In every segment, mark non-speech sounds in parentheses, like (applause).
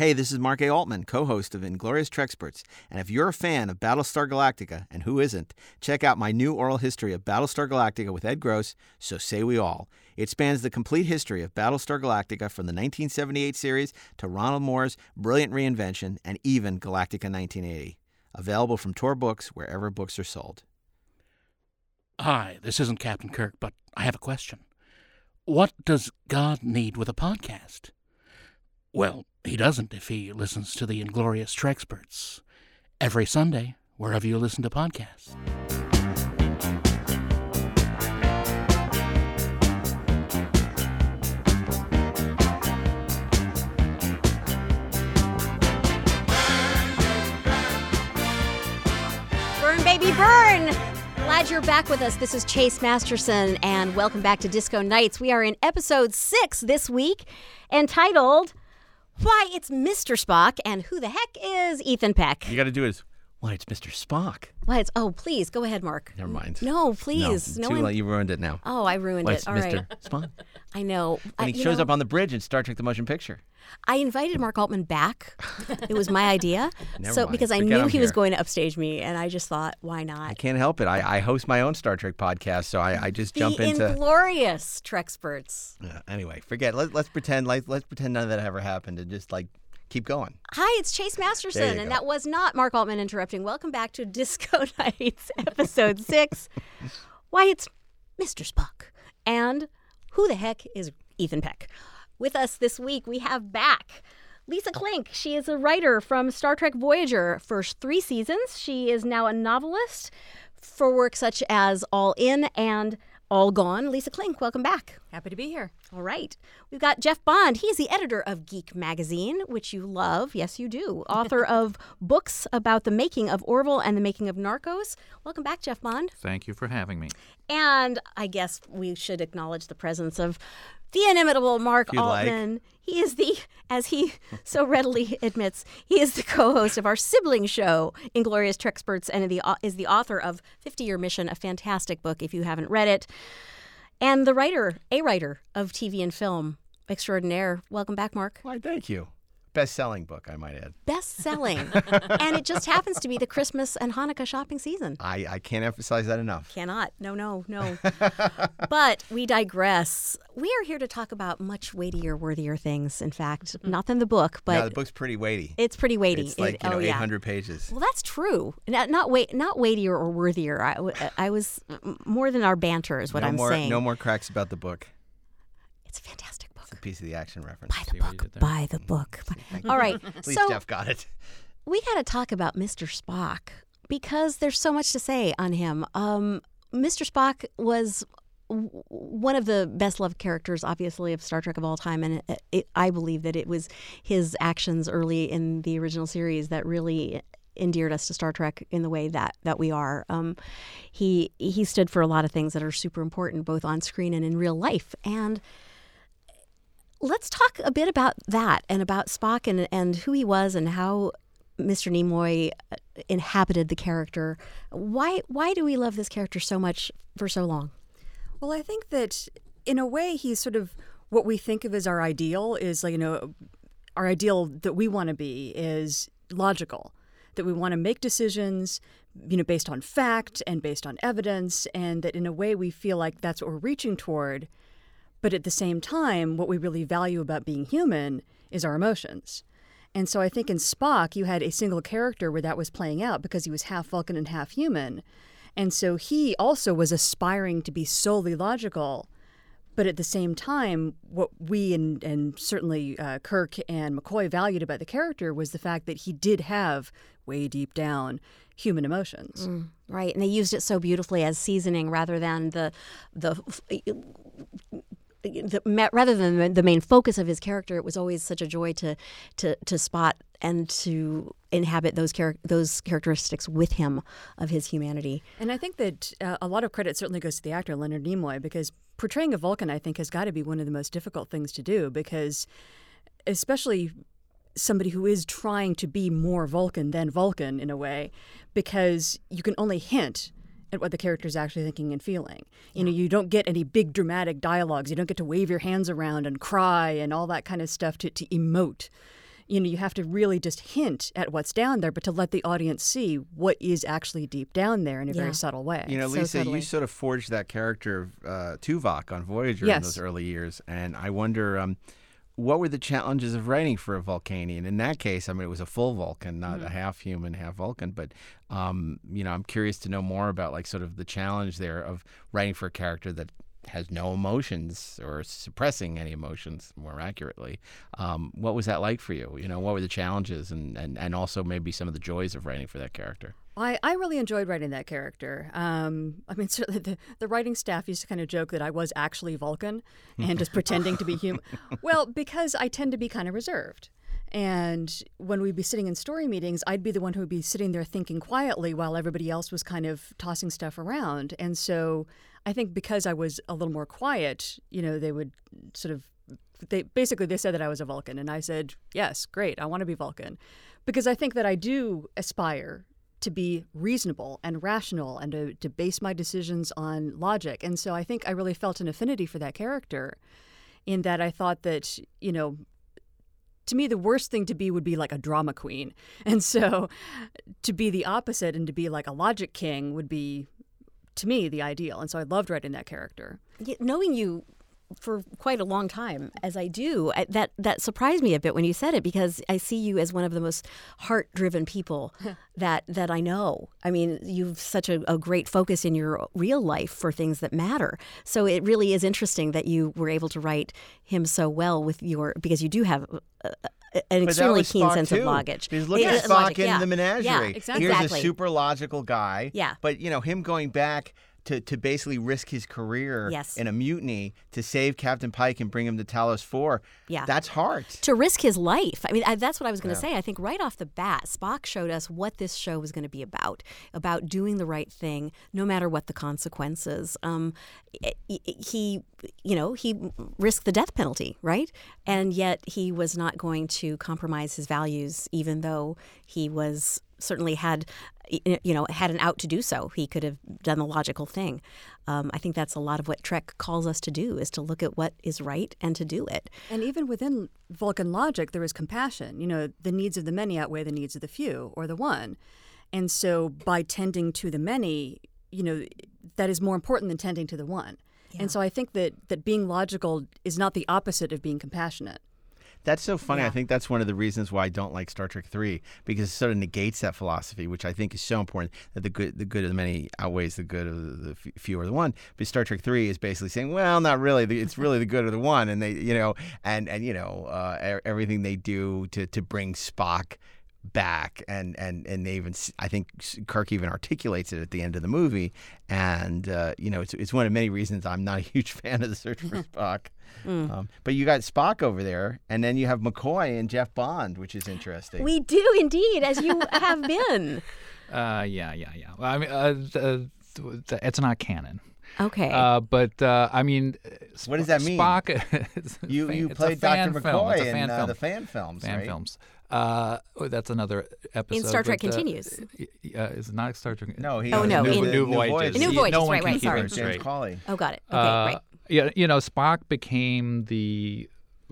Hey, this is Mark A. Altman, co host of Inglorious Treksperts. And if you're a fan of Battlestar Galactica, and who isn't, check out my new oral history of Battlestar Galactica with Ed Gross, So Say We All. It spans the complete history of Battlestar Galactica from the 1978 series to Ronald Moore's brilliant reinvention and even Galactica 1980. Available from Tor Books wherever books are sold. Hi, this isn't Captain Kirk, but I have a question. What does God need with a podcast? Well, he doesn't if he listens to the Inglorious Treksperts every Sunday, wherever you listen to podcasts. Burn, baby, burn! Glad you're back with us. This is Chase Masterson, and welcome back to Disco Nights. We are in episode six this week, entitled Why It's Mr. Spock and Who the Heck is Ethan Peck? You got to do is, why, it's Mr. Spock. Why it's, oh, please, go ahead, Mark. Never mind. No, please. No, No, too one- late. You ruined it now. Oh, I ruined Why, it. it's All Mr. Spock. (laughs) I know. When he you shows know, up on the bridge in Star Trek The Motion Picture. I invited Mark Altman back. it was my idea. (laughs) Never so mind. because I Forget knew I'm he was here. going to upstage me, and I just thought, why not? I not? can't help it. I, I host my own Star Trek podcast, so I, I just jump the into. inglorious Treksperts. Yeah, anyway, forget. Let, let's pretend. Like, let's pretend none of that ever happened, and just like keep going. Hi, it's Chase Masterson, and go. that was not Mark Altman interrupting. Welcome back to Disco (laughs) Nights, episode six. Why, it's Mr. Spock. And who the heck is Ethan Peck? With us this week, we have back Lisa Klink. She is a writer from Star Trek Voyager, first three seasons. She is now a novelist for work such as All In and All Gone. Lisa Klink, welcome back. Happy to be here. All right. We've got Jeff Bond. He is the editor of Geek Magazine, which you love. Yes, you do. (laughs) Author of books about the making of Orville and the making of Narcos. Welcome back, Jeff Bond. Thank you for having me. And I guess we should acknowledge the presence of the inimitable Mark you'd like. Altman. He is the, as he so readily admits, he is the co-host of our sibling show, Inglorious Treksperts, and the, is the author of 50 Year Mission, a fantastic book if you haven't read it, and the writer, a writer of TV and film extraordinaire. Welcome back, Mark. Why, thank you. Best-selling book, I might add. Best selling, (laughs) and it just happens to be the Christmas and Hanukkah shopping season. I, I can't emphasize that enough. Cannot. No, no, no. (laughs) but we digress. We are here to talk about much weightier, worthier things, in fact. Mm. Not than the book, but no, the book's pretty weighty. it's pretty weighty. It's like It- you know, oh, yeah. 800 pages. Well, that's true. Not not weight, not weightier or worthier. I, I was more than our banter is what no I'm more, saying. No more cracks about the book. It's fantastic book. It's a piece of the action reference. Buy the See book. Buy the book. (laughs) All right. (laughs) At least so Jeff got it. we got to talk about Mr. Spock because there's so much to say on him. Um, Mr. Spock was w- one of the best loved characters, obviously, of Star Trek of all time, and it, it, I believe that it was his actions early in the original series that really endeared us to Star Trek in the way that that we are. Um, he he stood for a lot of things that are super important, both on screen and in real life, and let's talk a bit about that and about Spock and, and who he was and how Mr. Nimoy uh, inhabited the character. Why why do we love this character so much for so long? Well, I think that in a way, he's sort of what we think of as our ideal is like, you know, our ideal that we want to be is logical, that we want to make decisions, you know, based on fact and based on evidence, and that in a way we feel like that's what we're reaching toward. But at the same time, what we really value about being human is our emotions. And so I think in Spock, you had a single character where that was playing out because he was half Vulcan and half human. And so he also was aspiring to be solely logical. But at the same time, what we and, and certainly uh, Kirk and McCoy valued about the character was the fact that he did have, way deep down, human emotions. Right, and they used it so beautifully as seasoning rather than the the. The, rather than the- main focus of his character, it was always such a joy to to, to spot and to inhabit those char- those characteristics with him of his humanity. And I think that uh, a lot of credit certainly goes to the actor Leonard Nimoy because portraying a Vulcan, I think, has got to be one of the most difficult things to do because, especially somebody who is trying to be more Vulcan than Vulcan in a way, because you can only hint at what the character is actually thinking and feeling. You know, you don't get any big dramatic dialogues. You don't get to wave your hands around and cry and all that kind of stuff to, to emote you know, you have to really just hint at what's down there, but to let the audience see what is actually deep down there in a Yeah. very subtle way. You know, So Lisa, subtly. you sort of forged that character of uh, Tuvok on Voyager in those early years, and I wonder um, what were the challenges of writing for a Vulcanian. In that case, I mean, it was a full Vulcan, not Mm-hmm. a half human, half Vulcan. But um, you know, I'm curious to know more about like sort of the challenge there of writing for a character that has no emotions or suppressing any emotions more accurately um, what was that like for you you know what were the challenges and, and, and also maybe some of the joys of writing for that character I, I really enjoyed writing that character. Um, I mean, (laughs) certainly the, the writing staff used to kind of joke that I was actually Vulcan and just pretending to be human. (laughs) Well, because I tend to be kind of reserved. And when we'd be sitting in story meetings, I'd be the one who would be sitting there thinking quietly while everybody else was kind of tossing stuff around. And so I think because I was a little more quiet, you know, they would sort of they basically they said that I was a Vulcan and I said, "Yes, great. I want to be Vulcan." Because I think that I do aspire to be reasonable and rational and to, to base my decisions on logic. And so I think I really felt an affinity for that character in that I thought that, you know, to me, the worst thing to be would be like a drama queen. (laughs) And so to be the opposite and to be like a logic king would be, to me, the ideal. And so I loved writing that character. Y- knowing you for quite a long time as I do, I, that that surprised me a bit when you said it because I see you as one of the most heart-driven people (laughs) that that I know. I mean, you've such a, a great focus in your real life for things that matter. So it really is interesting that you were able to write him so well with your because you do have. uh an But extremely keen Spock, sense too. of logic. Because look Yeah, at Spock logic, in yeah. the menagerie. Yeah, exactly. Here's a super logical guy. Yeah. But you know him going back to, to basically risk his career Yes. in a mutiny to save Captain Pike and bring him to Talos Four. Yeah. That's hard. to risk his life. I mean, I, that's what I was going to say. I think right off the bat, Spock showed us what this show was going to be about about doing the right thing, no matter what the consequences. Um, he, you know, he risked the death penalty, right? And yet he was not going to compromise his values, even though he was certainly had you know had an out to do so he could have done the logical thing um, i think that's a lot of what trek calls us to do is to look at what is right and to do it And even within Vulcan logic, there is compassion. You know, the needs of the many outweigh the needs of the few or the one. And so by tending to the many, you know, that is more important than tending to the one. And so I think that, that being logical is not the opposite of being compassionate. That's so funny. I think that's one of the reasons why I don't like Star Trek Three because it sort of negates that philosophy, which I think is so important that the good the good of the many outweighs the good of the, few or the one. But Star Trek Three is basically saying, well, not really. It's really the good of the one, and they, you know, and and you know, uh, everything they do to to bring Spock back and and and they even I think Kirk even articulates it at the end of the movie and uh, you know it's it's one of many reasons I'm not a (laughs) huge fan of the search for (laughs) Spock um, but you got Spock over there and then you have McCoy and Jeff Bond which is interesting We do indeed, as you (laughs) have been. Uh, yeah, yeah, yeah. Well, I mean, uh, the, the, it's not canon. Okay. Uh, but uh, I mean, What does that mean? Spock. you fan- you played Dr. McCoy a in uh, the fan films fan right? films. Uh, oh, that's another episode. In Star Trek but, uh, Continues. y- y- Uh, is it not Star Trek? no he Oh, no, New, in- New Voyages. New He- Voyages, No right, can right, sorry. James straight. Oh, got it. Okay, Uh, right. Yeah, you know, Spock became the,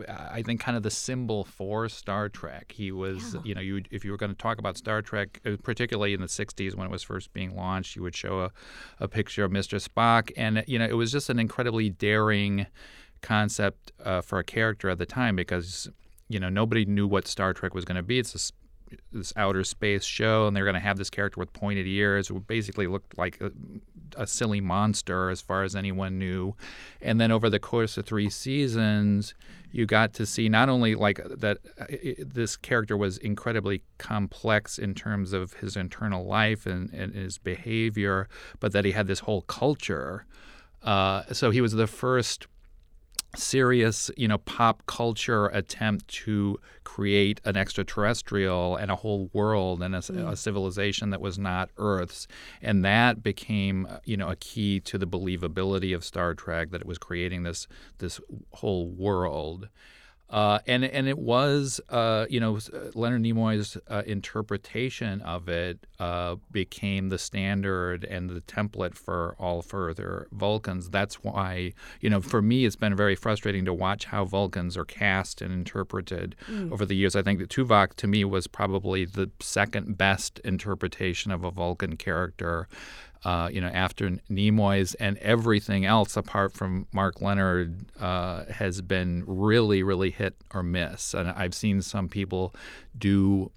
I think, kind of the symbol for Star Trek. He was, you know, you if you were going to talk about Star Trek, uh, particularly in the '60s when it was first being launched, you would show a, a picture of Mr. Spock, and you know, it was just an incredibly daring concept uh, for a character at the time because you know nobody knew what Star Trek was going to be. It's this this outer space show, and they're going to have this character with pointed ears who basically looked like a, a silly monster as far as anyone knew. And then over the course of three seasons, you got to see not only like that uh, i- this character was incredibly complex in terms of his internal life and, and his behavior, but that he had this whole culture. Uh, so he was the first serious, you know, pop culture attempt to create an extraterrestrial and a whole world and a, mm. a civilization that was not Earth's, and that became, you know, a key to the believability of Star Trek that it was creating this this whole world. Uh, and and it was, uh, you know, Leonard Nimoy's uh, interpretation of it uh, became the standard and the template for all further Vulcans. That's why, you know, for me, it's been very frustrating to watch how Vulcans are cast and interpreted mm. over the years. I think that Tuvok, to me, was probably the second best interpretation of a Vulcan character uh, you know, after Nimoy's and everything else apart from Mark Lenard uh, has been really, really hit or miss. And I've seen some people do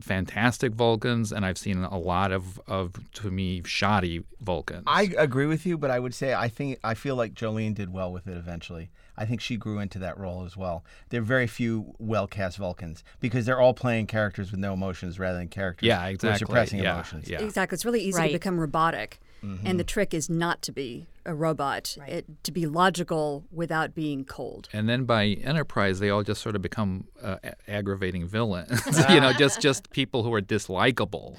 fantastic Vulcans, and I've seen a lot of, of to me, shoddy Vulcans. I agree with you, but I would say I think I feel like Jolene did well with it eventually. I think she grew into that role as well. There are very few well cast Vulcans because they're all playing characters with no emotions rather than characters yeah, exactly. suppressing yeah, emotions. Yeah. Exactly. It's really easy right. to become robotic. Mm-hmm. And the trick is not to be a robot, right. it, to be logical without being cold. And then by Enterprise, they all just sort of become uh, aggravating villains. (laughs) (laughs) you know, just just people who are dislikable.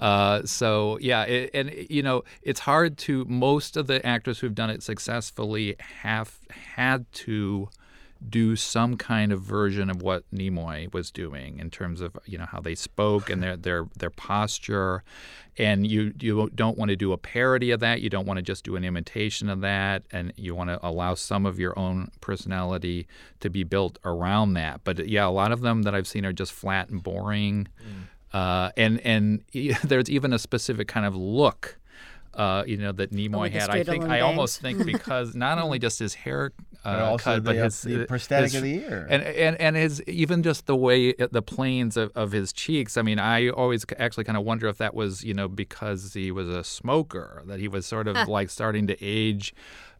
Uh, so yeah, it, and you know it's hard to. Most of the actors who've done it successfully have had to do some kind of version of what Nimoy was doing in terms of you know how they spoke and their their their posture, and you you don't want to do a parody of that. You don't want to just do an imitation of that, and you want to allow some of your own personality to be built around that. But yeah, a lot of them that I've seen are just flat and boring. Mm. Uh, and and (laughs) there's even a specific kind of look, uh, you know, that Nimoy oh, had. I think I almost think (laughs) because not only just his hair uh, but also cut, the, but his the prosthetic his, of the ear, and and and his even just the way the planes of, of his cheeks. I mean, I always actually kind of wonder if that was you know because he was a smoker that he was sort of (laughs) like starting to age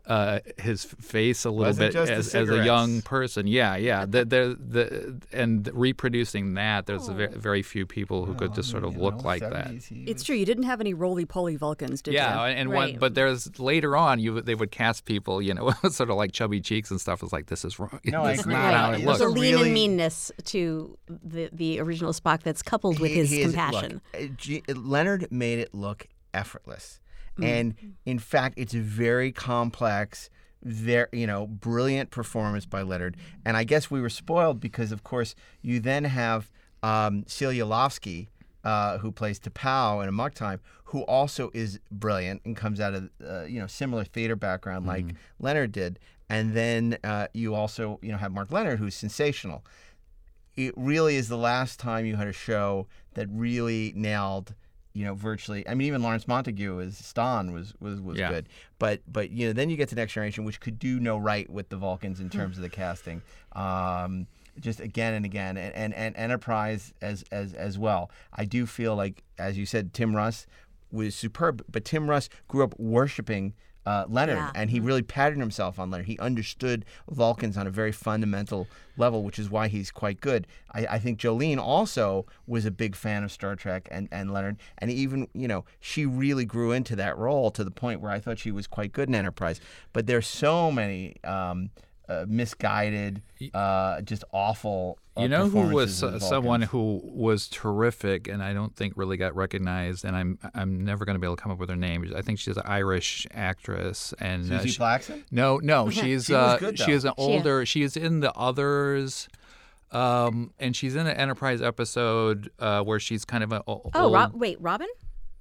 uh, his face a little bit as, as, a young person. Yeah, yeah. The, the, the, and reproducing that, there's oh. very, very, few people who could just sort of look like that. It's true. You didn't have any roly poly Vulcans, did yeah, you? Yeah, and right. one, but there's later on, you they would cast people, you know, (laughs) sort of like chubby cheeks and stuff. It's like this is wrong. No, (laughs) this I agree. Right. How it There's a lean really... and meanness to the the original Spock that's coupled with he, his he compassion. Look, G- Leonard made it look effortless. Mm. And in fact, it's a very complex, very you know, brilliant performance by Leonard. And I guess we were spoiled because, of course, you then have um, Celia Lovsky, uh, who plays T'Pau in Amok Time, who also is brilliant and comes out of uh, you know similar theater background like mm. Leonard did. And then uh, you also you know have Mark Lenard who's sensational. It really is the last time you had a show that really nailed you know, virtually. I mean, even Lawrence Montaigne as Stonn was was was yeah. good. But but you know, then you get to Next Generation, which could do no right with the Vulcans in terms of the casting. Um, just again and again, and, and, and Enterprise as as as well. I do feel like, as you said, Tim Russ was superb, but Tim Russ grew up worshiping uh, Leonard, yeah. and he really patterned himself on Leonard. He understood Vulcans on a very fundamental level, which is why he's quite good. I, I, think Jolene also was a big fan of Star Trek and, and Leonard, and even you know she really grew into that role to the point where I thought she was quite good in Enterprise. But there's so many. Um, uh, misguided, uh, just awful. Uh, you know who was someone who was terrific, and I don't think really got recognized, and I'm I'm never going to be able to come up with her name. I think she's an Irish actress, and uh, she, Plakson. No, no, she's she, uh, good, she is an older. She, is in the others. Um, and she's in an Enterprise episode uh, where she's kind of a. oh, Rob, wait, Robin.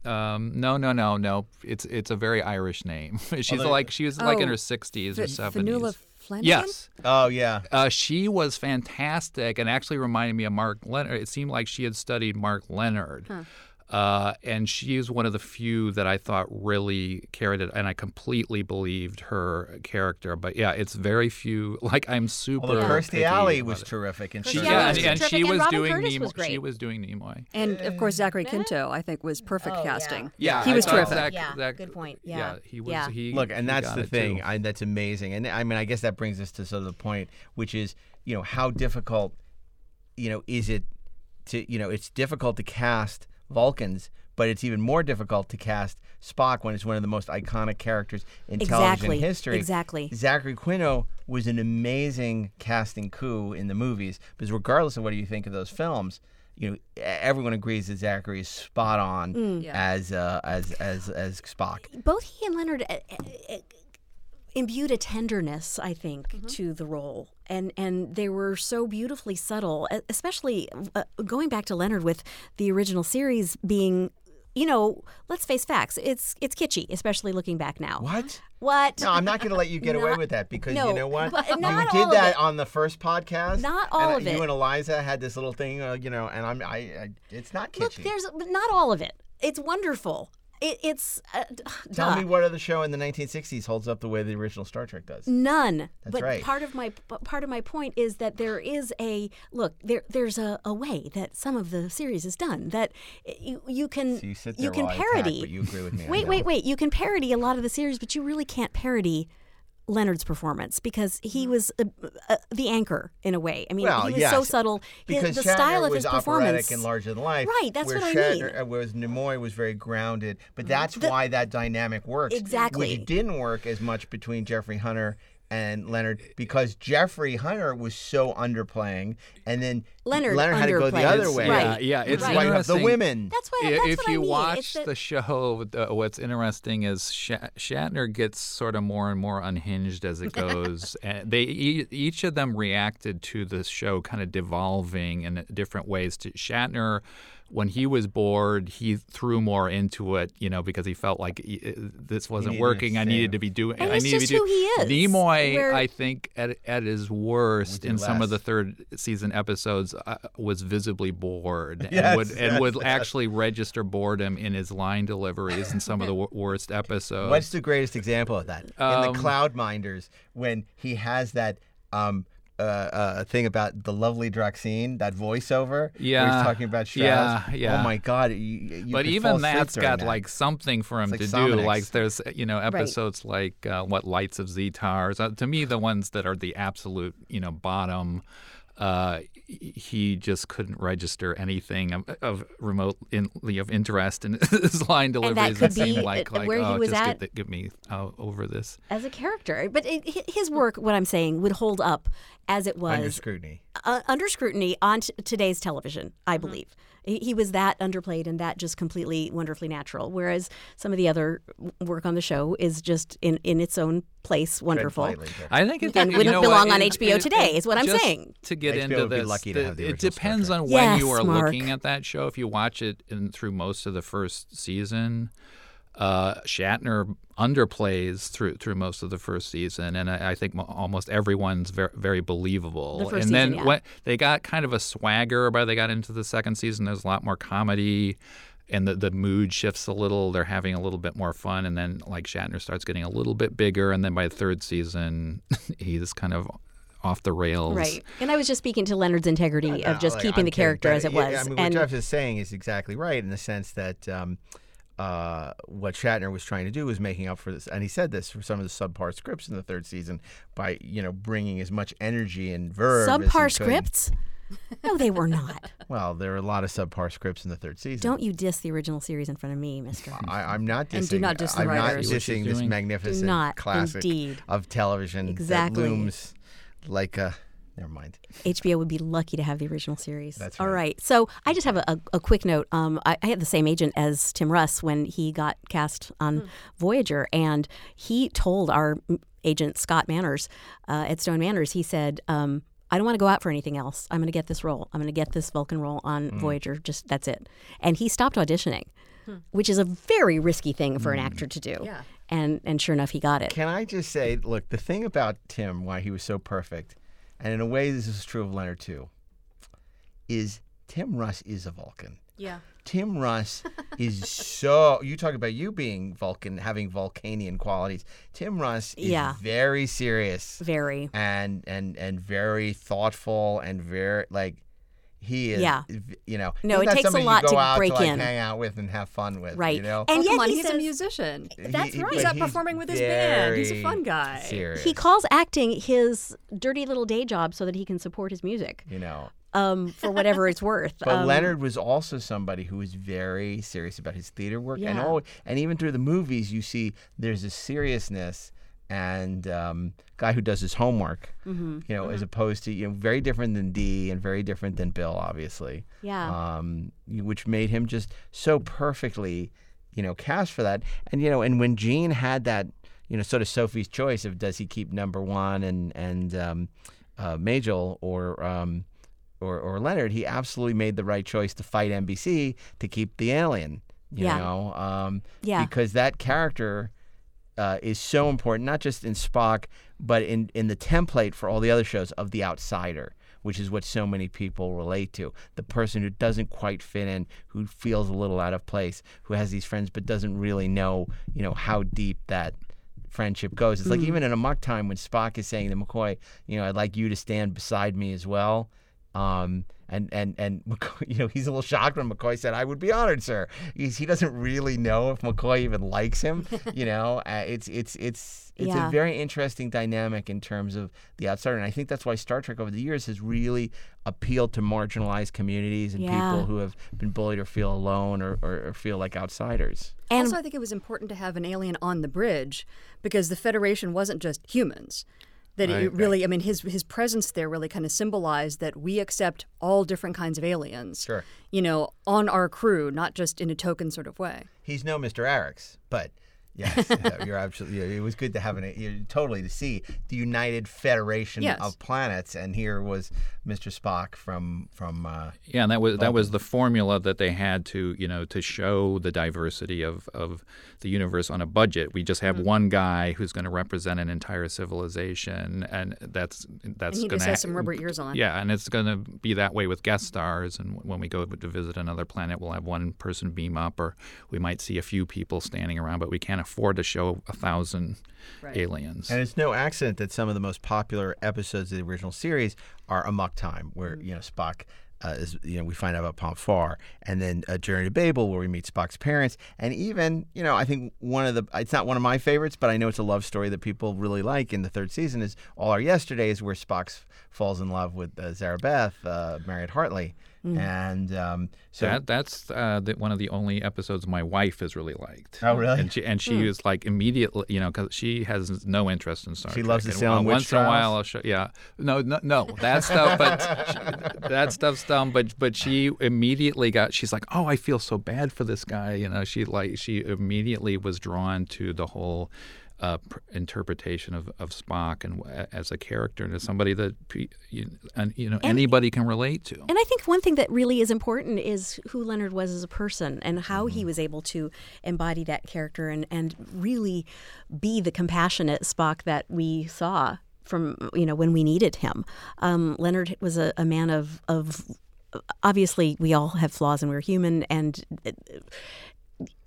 Um, no, no, no, no. It's it's a very Irish name. (laughs) she's like she was oh, like in her sixties or seventies. Flanagan? Yes. Oh yeah. Uh, she was fantastic and actually reminded me of Mark Lenard. It seemed like she had studied Mark Lenard. Huh. Uh, and she is one of the few that I thought really carried it, and I completely believed her character. But yeah, it's very few. (laughs) Like I'm super. Well, Kirstie Alley was terrific, and she, yeah, and, and she was doing Nimoy. Was she was doing Nimoy, and of course Zachary Quinto, I think, was perfect oh, casting. Yeah, he was terrific. Zach, yeah, Zach, good point. Yeah, yeah he was. Yeah. He, Look, and that's the thing. I, that's amazing, and I mean, I guess that brings us to sort of the point, which is, you know, how difficult, you know, is it to, you know, it's difficult to cast Vulcans but it's even more difficult to cast Spock when it's one of the most iconic characters in exactly. television history. Exactly. Zachary Quinto was an amazing casting coup in the movies because regardless of what you think of those films, you know, everyone agrees that Zachary is spot on mm. as uh, as as as Spock. Both he and Leonard. Uh, uh, imbued a tenderness, I think, to the role, and and they were so beautifully subtle, especially uh, going back to Leonard with the original series being. You know, let's face facts. It's it's kitschy, especially looking back now. What? What? No, I'm not going to let you get away (laughs) with that because no, you know what? but you did that on the first podcast. Not all and of You it. You and Eliza had this little thing, uh, you know, and I'm I, I it's not kitschy. Look, there's not all of it. It's wonderful. It, it's uh, (sighs) Tell duh. me what other show in the 1960s holds up the way the original Star Trek does. None. That's but right. part of my part of my point is that there is a look. There there's a, a way that some of the series is done that you you can So you there can attack, parody. but you agree with me. Wait, wait, wait. You can parody a lot of the series, but you really can't parody Leonard's performance because he was uh, uh, the anchor in a way. I mean, Well, he was yes, so subtle. His, Because the Shatner style of was his operatic performance and larger than life. Right, that's where what I mean. uh, Whereas Nimoy was very grounded, but that's why that dynamic works. Exactly. Which didn't work as much between Jeffrey Hunter and Leonard because Jeffrey Hunter was so underplaying, and then Leonard Leonard had to go the other way. Right. Yeah, yeah, it's That's why the women. That's what. I- That's if what I you mean. watch It's the show, uh, what's interesting is Sha- Shatner gets sort of more and more unhinged as it (laughs) goes. and they e- each of them reacted to the show kind of devolving in different ways. To Shatner, when he was bored, he threw more into it, you know, because he felt like he- this wasn't working. I needed to be doing. And I needed just to be who he do- is, Nimoy, where- I think, at at his worst do in some of the third season episodes, uh, was visibly bored Yes, and would and yes, would yes. actually register boredom in his line deliveries in some of the w- worst episodes. What's the greatest example of that? in Um, the Cloudminders, when he has that um, uh, uh, thing about the lovely Droxine, that voiceover. where Yeah, he's talking about Strauss. yeah, yeah. Oh my God! You, you but even fall asleep that's got that. like something for him It's to like do. Like there's you know episodes like uh, what Lights of Zetars. Uh, to me, the ones that are the absolute you know bottom. Uh, he just couldn't register anything of, of remote of interest in (laughs) his line that deliveries. could It seemed be, like like where he oh, was just at- get, get me uh, over this. as a character. But it, his work, what I'm saying, would hold up as it was under scrutiny. uh, under scrutiny on t- today's television, I Mm-hmm. believe. He, he was that underplayed and that just completely wonderfully natural. Whereas some of the other work on the show is just in, in its own place wonderful. Lightly, Jeff. I think it And wouldn't know belong what, on it- HBO it- today, it- is what I'm just saying. To get HBO into this, lucky to have the it depends on when Yes, you are Mark. looking at that show. If you watch it in, through most of the first season, uh, Shatner underplays through through most of the first season, and I, I think mo- almost everyone's very very believable. The first and then yeah. when they got kind of a swagger by they got into the second season, there's a lot more comedy. And the, the mood shifts a little. They're having a little bit more fun, and then like Shatner starts getting a little bit bigger, and then by the third season, (laughs) he's kind of off the rails. Right. And I was just speaking to Leonard's integrity No, of just like, keeping I'm the character but, as it yeah, was. I mean, what and Jeff is saying is exactly right in the sense that um, uh, what Shatner was trying to do was making up for this, and he said this for some of the subpar scripts in the third season by you know bringing as much energy and verve. as he subpar could. scripts? no, they were not. (laughs) Well, there are a lot of subpar scripts in the third season. Don't you diss the original series in front of me, mister. I, I'm not dissing. And do not diss the I'm writers. not See what dissing this doing? magnificent Do not, classic indeed. of television Exactly. that looms like a. Never mind. HBO would be lucky to have the original series. That's All right. right. So I just have a, a, a quick note. Um, I, I had the same agent as Tim Russ when he got cast on Voyager, and he told our agent Scott Manners uh, at Stone Manners, he said, um, "I don't want to go out for anything else. I'm going to get this role. I'm going to get this Vulcan role on Voyager. Just that's it." And he stopped auditioning, which is a very risky thing for an actor to do. Yeah. And and sure enough, he got it. Can I just say, look, the thing about Tim, why he was so perfect, and in a way this is true of Leonard too, is Tim Russ is a Vulcan. Yeah. Tim Russ (laughs) is so. You talk about you being Vulcan, having Vulcanian qualities. Tim Russ is Yeah. very serious Very. and and and very thoughtful and very like he is. Yeah. You know. No, it takes a lot you go to out break to, like, in. hang out with and have fun with. Right. You know. And oh, yet come on, he he's says, a musician. That's He- right. He's out performing with his band. He's a fun guy. Serious. He calls acting his dirty little day job so that he can support his music you know. um, for whatever it's worth. (laughs) But Um, Leonard was also somebody who was very serious about his theater work, and Yeah. oh, and even through the movies, you see there's a seriousness and um, guy who does his homework. Mm-hmm. You know, as opposed to you know, very different than Dee and very different than Bill, obviously. Yeah. Um, which made him just so perfectly, you know, cast for that. And you know, and when Gene had that. you know, sort of Sophie's choice of does he keep number one and and um, uh, Majel or um, or or Leonard. He absolutely made the right choice to fight NBC to keep the alien. You Yeah. know, um, Yeah. because that character uh, is so important, not just in Spock, but in, in the template for all the other shows of the outsider, which is what so many people relate to. The person who doesn't quite fit in, who feels a little out of place, who has these friends but doesn't really know, you know, how deep that friendship goes. It's like even in Amok Time when Spock is saying to McCoy, you know, I'd like you to stand beside me as well. Um, and and and (laughs) McCoy, you know he's a little shocked when McCoy said, "I would be honored, sir." He's, he doesn't really know if McCoy even likes him. (laughs) You know, uh, it's it's it's it's Yeah. a very interesting dynamic in terms of the outsider, and I think that's why Star Trek over the years has really appealed to marginalized communities and Yeah. people who have been bullied or feel alone or, or, or feel like outsiders. And also, I think it was important to have an alien on the bridge because the Federation wasn't just humans. That it really, I mean, his his presence there really kind of symbolized that we accept all different kinds of aliens. Sure. You know, on our crew, not just in a token sort of way. He's no Mr. Eriks, but yes, (laughs) you're absolutely. It was good to have an you totally to see the United Federation Yes. of Planets, and here was Mr. Spock from from. Uh, Yeah, and that was that was the formula that they had to you know to show the diversity of, of the universe on a budget. We just have Mm-hmm. one guy who's going to represent an entire civilization, and that's that's And he going just has some rubber ears on. Yeah, and it's going to be that way with guest stars. And when we go to visit another planet, we'll have one person beam up, or we might see a few people standing around, but we can't afford to show a thousand aliens. and it's no accident that some of the most popular episodes of the original series are Amok Time, where Mm-hmm. you know Spock. Uh, is, you know, we find out about Pon farr, and then a Journey to Babel, where we meet Spock's parents, and even, you know, I think one of the, it's not one of my favorites, but I know it's a love story that people really like in the third season is All Our Yesterdays, where Spock falls in love with uh, Zarabeth, uh, Mariette Hartley, and um, so that that's uh, the, one of the only episodes my wife has really liked. Oh, really? And she and she was like immediately, you know, because she has no interest in Star She Trek. loves the And, Salem witch Once in a while, I'll show. Yeah, no, no, no, that stuff. But she, that stuff's dumb. But but she immediately got. She's like, oh, I feel so bad for this guy. You know, she like she immediately was drawn to the whole. Uh, pr- interpretation of, of Spock and as a character and as somebody that you, and, you know anybody can relate to. And I think one thing that really is important is who Leonard was as a person and how he was able to embody that character and, and really be the compassionate Spock that we saw from you know when we needed him. Um, Leonard was a, a man of of obviously we all have flaws and we're human and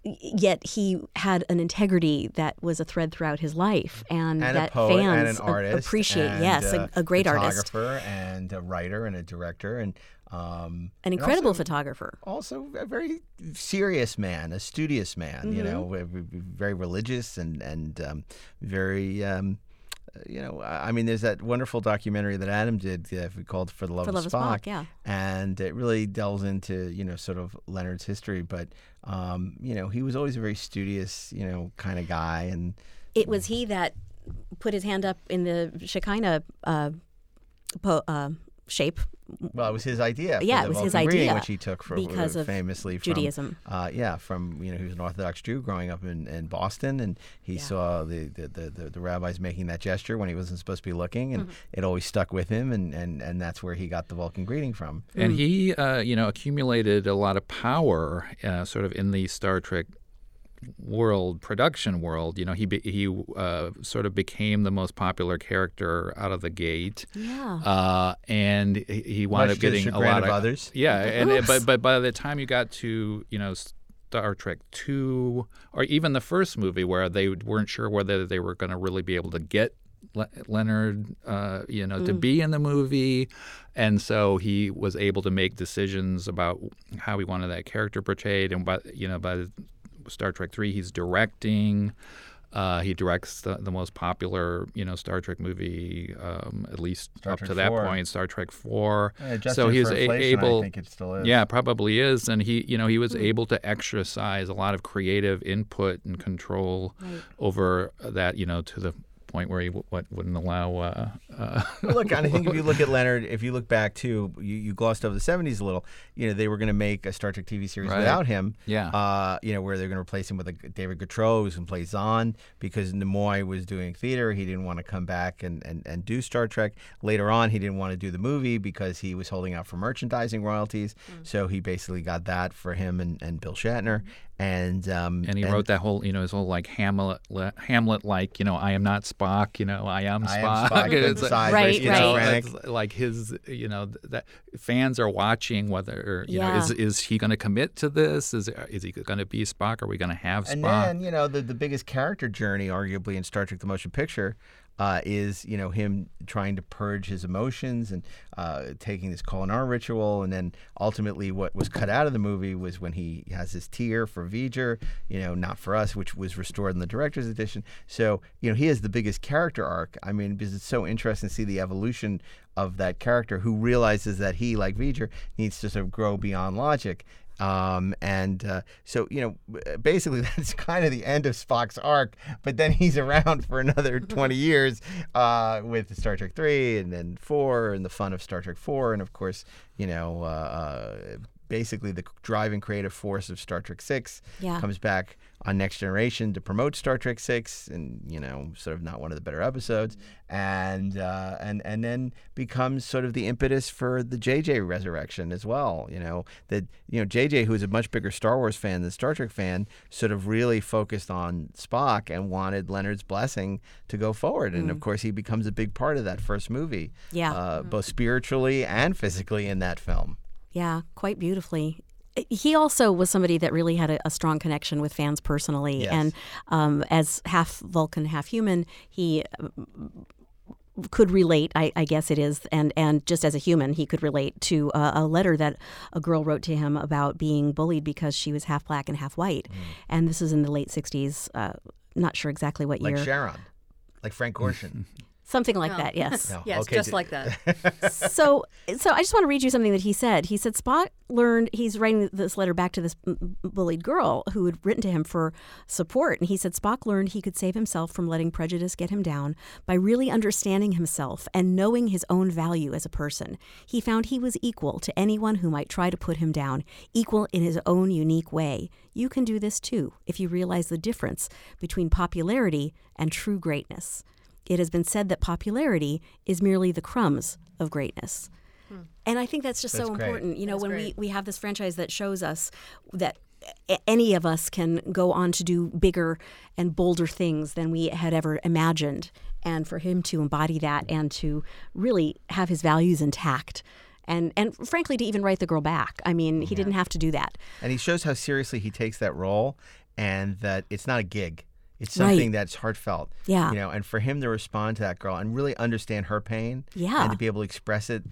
yet he had an integrity that was a thread throughout his life and, and that fans and appreciate and yes a, a, great artist photographer and a writer and a director and um, an incredible also, photographer also a very serious man, a studious man. You Mm-hmm. know, ve- ve- very religious and and um, very. Um, you know, I mean, there's that wonderful documentary that Adam did uh, called "For the Love, For of, Love Spock," Spock, yeah. and it really delves into you know sort of Leonard's history. But um, you know, he was always a very studious, you know, kind of guy, and it was he that put his hand up in the Shekinah uh, po- uh, shape Well, it was his idea. Yeah, it was his Vulcan greeting, idea which he took from because uh, of famously from, Judaism. Uh, yeah, from you know he was an Orthodox Jew growing up in, in Boston, and he saw the the, the, the the rabbis making that gesture when he wasn't supposed to be looking, and Mm-hmm. it always stuck with him, and, and, and that's where he got the Vulcan greeting from. And he, uh, you know, accumulated a lot of power, uh, sort of in the Star Trek world, production world. You know, he be, he uh, sort of became the most popular character out of the gate. Yeah. Uh, and he- he wound Much up getting a lot of others. Yeah, (laughs) and Oops. but but by the time you got to you know. Star Trek Two, or even the first movie, where they weren't sure whether they were going to really be able to get Le- Leonard, uh, you know, to be in the movie, and so he was able to make decisions about how he wanted that character portrayed. And by you know, by Star Trek Three, he's directing. Uh, he directs the, the most popular, you know, Star Trek movie, um, at least Star up Trek to that 4. point, Star Trek Four. Adjusted so he's a- able. I think it still is. Yeah, probably is, and he, you know, he was able to exercise a lot of creative input and control over that, you know, to the point where he w- what wouldn't allow. Uh, uh, Well, look, and I think if you look at (laughs) Leonard, if you look back too, you, you glossed over the '70s a little. You know, they were going to make a Star Trek TV series Right. without him. Yeah. Uh, you know, where they're going to replace him with a David Gautreau who's going to play Xon because Nimoy was doing theater. He didn't want to come back and, and, and do Star Trek. Later on, he didn't want to do the movie because he was holding out for merchandising royalties. Mm. So he basically got that for him and, and Bill Shatner. And um, and he wrote that whole, you know, his whole like Hamlet, Hamlet, like, you know, I am not Spock, you know, I am I am Spock. Spock, (laughs) It's like- Right, you right. schizophrenic. that's like his, you know, that fans are watching whether, you know, is is he going to commit to this? Is is he going to be Spock? Are we going to have Spock? And then, you know, the, the biggest character journey, arguably, in Star Trek The Motion Picture uh, is, you know, him trying to purge his emotions and uh, taking this Kolinahr ritual. And then ultimately, what was cut out of the movie was when he has his tear for V'ger, you know, not for us, which was restored in the director's edition. So, you know, he has the biggest character arc. I mean, because it's so interesting to see the evolution of that character who realizes that he, like V'ger, needs to sort of grow beyond logic. Um, and uh, so, you know, basically (laughs) that's kind of the end of Spock's arc. But then he's around for another (laughs) 20 years uh, with Star Trek 3 and then 4 and the fun of Star Trek 4. And of course, you know, uh, uh, basically the driving creative force of Star Trek 6 Yeah. comes back on Next Generation to promote Star Trek 6 and, you know, sort of not one of the better episodes. And, uh, and, and then becomes sort of the impetus for the JJ resurrection as well. You know, that, you know, JJ, who is a much bigger Star Wars fan than Star Trek fan, sort of really focused on Spock and wanted Leonard's blessing to go forward. And of course, he becomes a big part of that first movie, Yeah. uh, both spiritually and physically in that film. Yeah, quite beautifully. He also was somebody that really had a, a strong connection with fans personally, Yes. and um, as half Vulcan, half human, he uh, could relate. I, I guess it is, and and just as a human, he could relate to a, a letter that a girl wrote to him about being bullied because she was half black and half white, Mm. and this is in the late '60s. Uh, not sure exactly what Like year. Sharon, like Frank Gorshin. (laughs) Something like oh. that. Yes. (laughs) No, Yes, okay, just d- like that. (laughs) so so I just want to read you something that he said. He said Spock learned he's writing this letter back to this bullied girl who had written to him for support and he said Spock learned he could save himself from letting prejudice get him down by really understanding himself and knowing his own value as a person. He found he was equal to anyone who might try to put him down, equal in his own unique way. You can do this too if you realize the difference between popularity and true greatness. It has been said that popularity is merely the crumbs of greatness. Hmm. And I think that's just That's so great. important. You know, That's when great. we, we have this franchise that shows us that any of us can go on to do bigger and bolder things than we had ever imagined. And for him to embody that and to really have his values intact. And, and frankly, to even write the girl back. I mean, he didn't have to do that. and he shows how seriously he takes that role and that it's not a gig it's Right. something that's heartfelt Yeah. you know and for him to respond to that girl and really understand her pain Yeah. and to be able to express it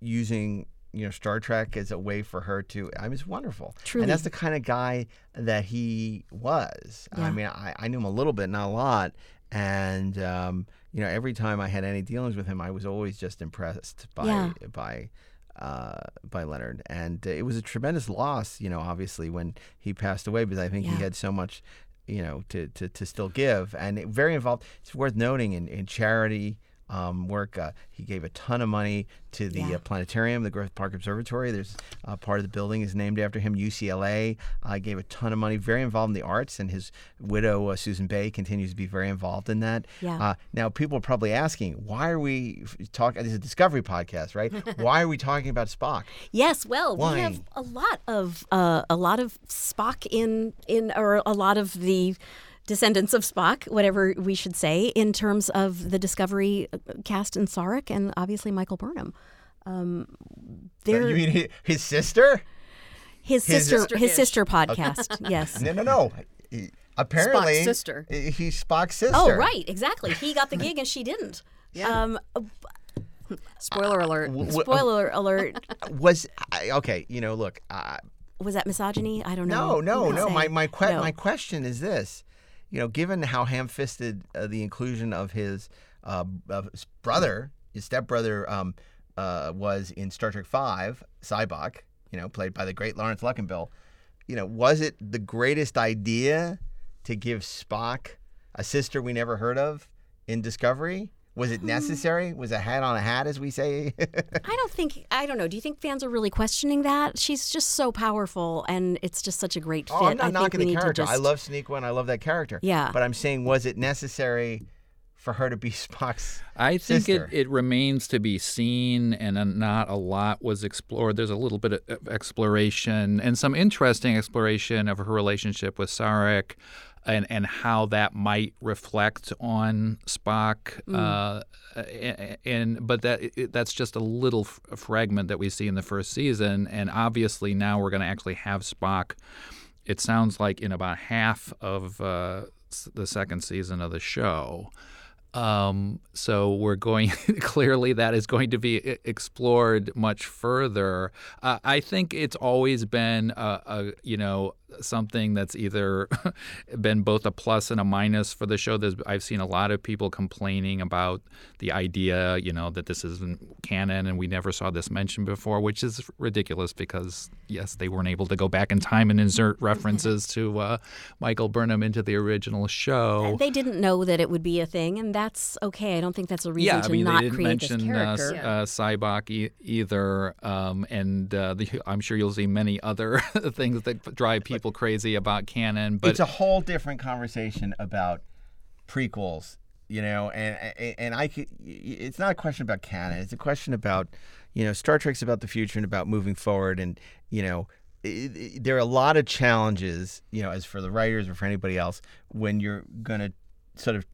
using you know star trek as a way for her to i mean it's wonderful Truly. and that's the kind of guy that he was i mean I, I knew him a little bit not a lot and um, you know every time i had any dealings with him i was always just impressed by Yeah. by uh, by Leonard, and uh, it was a tremendous loss. You know, obviously when he passed away, because I think Yeah. he had so much, you know, to, to, to still give, and it, very involved. It's worth noting in, in charity um, work. Uh, he gave a ton of money to the Yeah. uh, planetarium, the Griffith Park Observatory. There's uh, part of the building is named after him. UCLA uh, gave a ton of money. Very involved in the arts, and his widow uh, Susan Bay continues to be very involved in that. Yeah. Uh, now, people are probably asking, why are we talking? This is a Discovery podcast, right? (laughs) why are we talking about Spock? Yes, well, Why? we have a lot of uh, a lot of Spock in in or a lot of the descendants of Spock, whatever we should say, in terms of the Discovery uh, cast in Sarek and obviously Michael Burnham. Um, they're you mean hi- his sister? his his sister sister his sister podcast. (laughs) yes. No, no, no. He- apparently, sister. he- He's Spock's sister. Oh, right, exactly. He got the gig and she didn't. Um, Spoiler alert. W- w- spoiler alert. Was I, okay? You know, look. Uh, Was that misogyny? I don't no, know. no, I'm not no. My my que- No. my question is this: You know, given how ham-fisted uh, the inclusion of his uh, of his brother, his stepbrother, um, uh, was in Star Trek Five, Sybok, you know, played by the great Laurence Luckinbill. You know, was it the greatest idea to give Spock a sister we never heard of in Discovery? Was it necessary? Was a hat on a hat, as we say? (laughs) I don't think I don't know. Do you think fans are really questioning that? She's just so powerful, and it's just such a great fit. oh, I'm not I knocking we the character. To just, I love Sonequa and I love that character. Yeah. But I'm saying, was it necessary for her to be (laughs) Spock's I think sister? it, it remains to be seen, and uh, not a lot was explored. There's a little bit of of exploration and some interesting exploration of her relationship with Sarek. And, and how that might reflect on Spock, uh, and, and but that it, that's just a little f- fragment that we see in the first season, and obviously now we're going to actually have Spock. It sounds like in about half of uh, the second season of the show. Um, so we're going (laughs) clearly that is going to be explored much further. Uh, I think it's always been a, a you know something that's either (laughs) been both a plus and a minus for the show. There's, I've seen a lot of people complaining about the idea, you know, that this isn't canon and we never saw this mentioned before, which is ridiculous because yes, they weren't able to go back in time and insert (laughs) references to uh, Michael Burnham into the original show. They didn't know that it would be a thing, and that's okay. I don't think that's a reason yeah, to I mean, not they didn't create this mention uh, character. S- uh, Sybok e- either, um, and uh, the, I'm sure you'll see many other (laughs) things that drive people crazy about canon. But it's a whole different conversation about prequels, you know, and and, and I could, it's not a question about canon. It's a question about, you know, Star Trek's about the future and about moving forward, and you know. i i there are a lot of challenges, you know, as for the writers or for anybody else, when you're going to sort of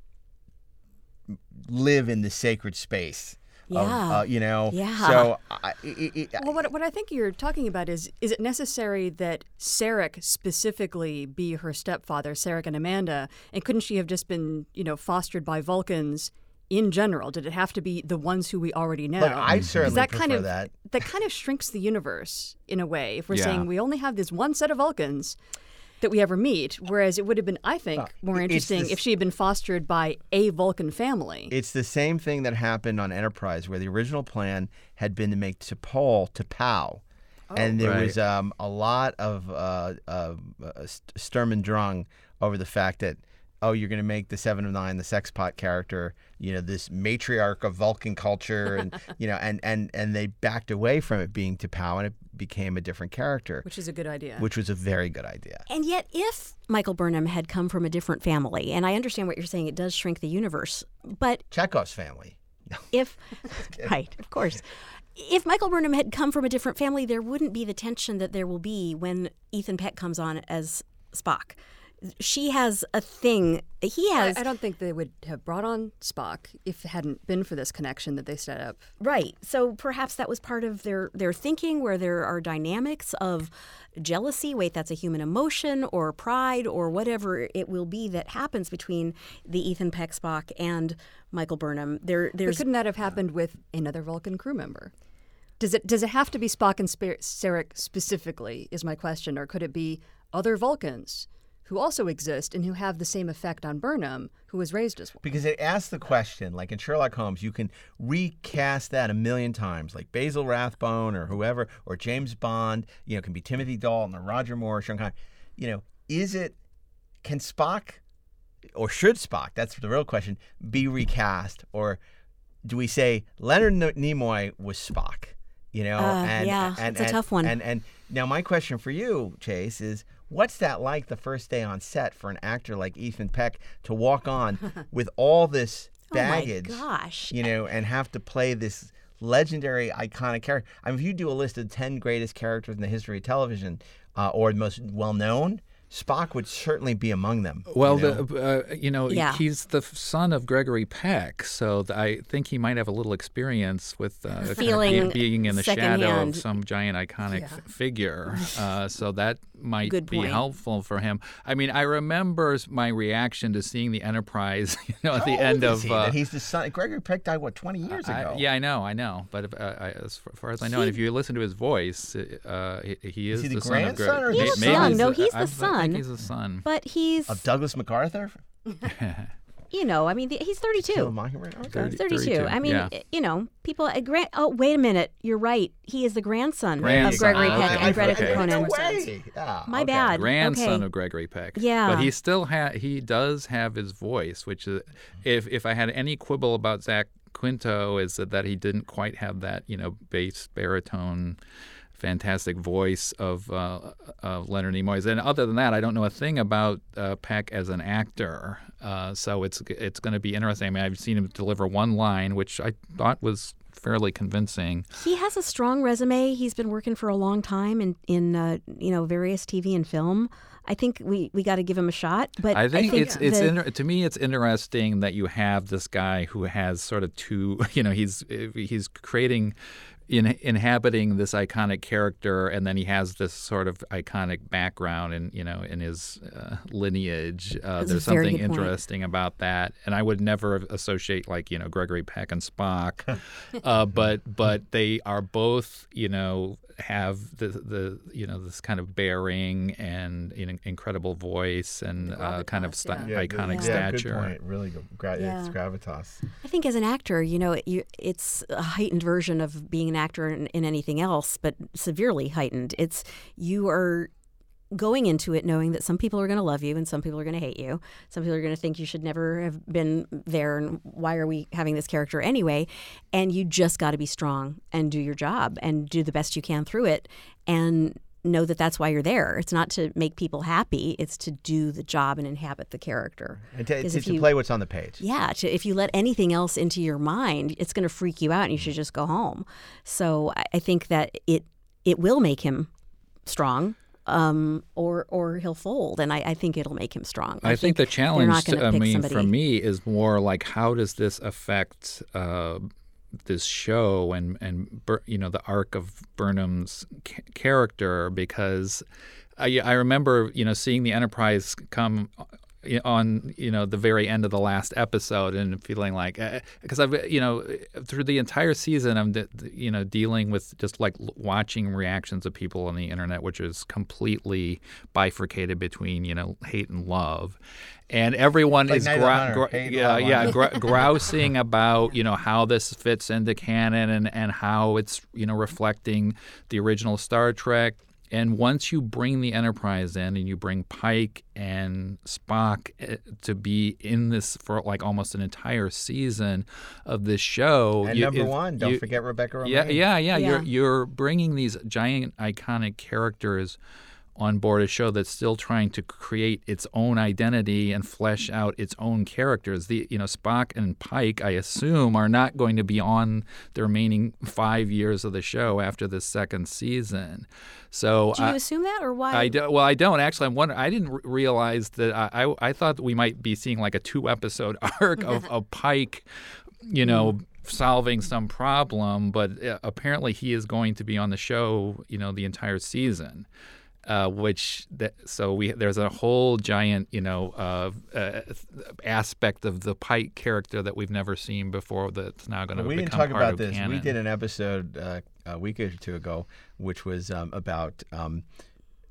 live in the sacred space. Of, Yeah. uh, you know. Yeah. So, I, I, I, Well, what, what I think you're talking about is is it necessary that Sarek specifically be her stepfather, Sarek and Amanda, and couldn't she have just been, you know, fostered by Vulcans in general? Did it have to be the ones who we already know? Look, I certainly that prefer kind of that. that kind of shrinks the universe in a way. If we're Yeah. saying we only have this one set of Vulcans that we ever meet, whereas it would have been, I think, more interesting this- if she had been fostered by a Vulcan family. It's the same thing that happened on Enterprise, where the original plan had been to make T'Pol T'Pau. and there was um, a lot of uh, uh, uh, Sturm and Drang over the fact that, oh, you're going to make the Seven of Nine, the sex pot character, you know, this matriarch of Vulcan culture, and (laughs) you know, and and and they backed away from it being T'Pau, and it became a different character, which is a good idea. which was a very good idea. And yet, if Michael Burnham had come from a different family, and I understand what you're saying, it does shrink the universe, but Chekhov's family. (laughs) if right of course if michael burnham had come from a different family there wouldn't be the tension that there will be when ethan peck comes on as spock she has a thing he has I don't think they would have brought on Spock if it hadn't been for this connection that they set up. right so perhaps that was part of their their thinking where there are dynamics of jealousy wait that's a human emotion or pride or whatever it will be that happens between the ethan peck spock and michael burnham there But couldn't that have happened with another Vulcan crew member? Does it does it have to be Spock and Sarek specifically? Is my question, or could it be other Vulcans who also exist and who have the same effect on Burnham, who was raised as one? Because it asks the question, like in Sherlock Holmes, you can recast that a million times, like Basil Rathbone or whoever, or James Bond. You know, it can be Timothy Dalton or Roger Moore or Sean Connery. You know, is it can Spock or should Spock? That's the real question. Be recast, or do we say Leonard N- Nimoy was Spock? You know, Uh, and, yeah, and, it's a tough one. And and now my question for you, Chase, is what's that like the first day on set for an actor like Ethan Peck to walk on (laughs) with all this baggage? oh my gosh you know, and have to play this legendary, iconic character. I mean, if you do a list of 10 greatest characters in the history of television uh, or the most well known, Spock would certainly be among them. you Well, know? the, uh, you know, Yeah. he's the son of Gregory Peck, so th- I think he might have a little experience with uh, kind of Feeling be- being in the shadow secondhand. of some giant iconic f- figure. Uh, so that might Good be point. helpful for him. I mean, I remember my reaction to seeing the Enterprise, (laughs) you know, at How the old end is of. he? uh, that he's the son. Gregory Peck died what 20 years I- ago. yeah, I know, I know. But if, uh, I, as far- far as I know, and if you listen to his voice, uh, he, he is, he the the son of Greg. grandson or the son? No, he's the I- I son. think he's the son. but he's Of Douglas MacArthur. (laughs) you know, I mean, the, he's 32. Kill a Mockingbird. Okay. He's 32. 32, I mean, yeah. you know, people. Uh, Grant. Oh, wait a minute. You're right. He is the grandson, of Gregory Peck okay. and Greta Okay. Conan. No way. Yeah, My okay. bad. grandson okay. of Gregory Peck. Yeah. but he still ha- he does have his voice, which is if if I had any quibble about Zach Quinto is that, that he didn't quite have that you know bass baritone. Fantastic voice of uh, of Leonard Nimoy, and other than that, I don't know a thing about uh, Peck as an actor. Uh, so it's it's going to be interesting. I mean, I've seen him deliver one line, which I thought was fairly convincing. He has a strong resume. He's been working for a long time in in uh, you know various TV and film. I think we, we got to give him a shot. But I think, it's it's the- inter- to me it's interesting that you have this guy who has sort of two (laughs) you know he's he's creating in, inhabiting this iconic character and then he has this sort of iconic background and you know in his uh, lineage uh, there's something good point. interesting about that and I would never associate like you know Gregory Peck and Spock (laughs) uh, but but they are both you know have the the you know this kind of bearing and you know, incredible voice and uh, kind of sta- yeah. iconic yeah, stature. Good point. Really. Gra- Yeah. It's gravitas. I think as an actor, you know, it, you, it's a heightened version of being an actor in, in anything else, but severely heightened. It's you are going into it knowing that some people are going to love you and some people are going to hate you. Some people are going to think you should never have been there and why are we having this character anyway? And you just got to be strong and do your job and do the best you can through it and know that that's why you're there. It's not to make people happy, it's to do the job and inhabit the character. And to, 'Cause to, if to you- play what's on the page. Yeah, to, if you let anything else into your mind, it's going to freak you out, and you should just go home. So I, I think that it it will make him strong, um, or or he'll fold, and I, I think it'll make him strong. I, think, the challenge, gonna I mean, somebody- for me, is more like how does this affect uh, this show and and you know the arc of Burnham's character? Because I, I remember you know seeing the Enterprise come on you know the very end of the last episode and feeling like eh, eh, because I've you know through the entire season I'm de- you know dealing with just like watching reactions of people on the internet which is completely bifurcated between you know hate and love. And everyone Like is Hunter, hate, yeah yeah (laughs) gr- grousing about you know how this fits into canon and and how it's you know reflecting the original Star Trek and once you bring the Enterprise in and you bring Pike and Spock eh, to be in this for like almost an entire season of this show, And you- number if one, don't you- forget Rebecca Romijn. Yeah, yeah, yeah, Yeah. You're you're bringing these giant iconic characters on board a show that's still trying to create its own identity and flesh out its own characters. The you know Spock and Pike, I assume, are not going to be on the remaining five years of the show after the second season. So Do you I- assume that, or why? I do, well, I don't actually. I'm wondering. I didn't r- realize that. I, I I thought that we might be seeing like a two episode (laughs) arc of, (laughs) of Pike, you know, solving some problem. But uh, apparently, he is going to be on the show, you know, the entire season. Uh, which that, so we there's a whole giant you know uh, uh, aspect of the Pike character that we've never seen before that's now going to we didn't talk part about this. canon. We did an episode uh, a week or two ago, which was um, about um,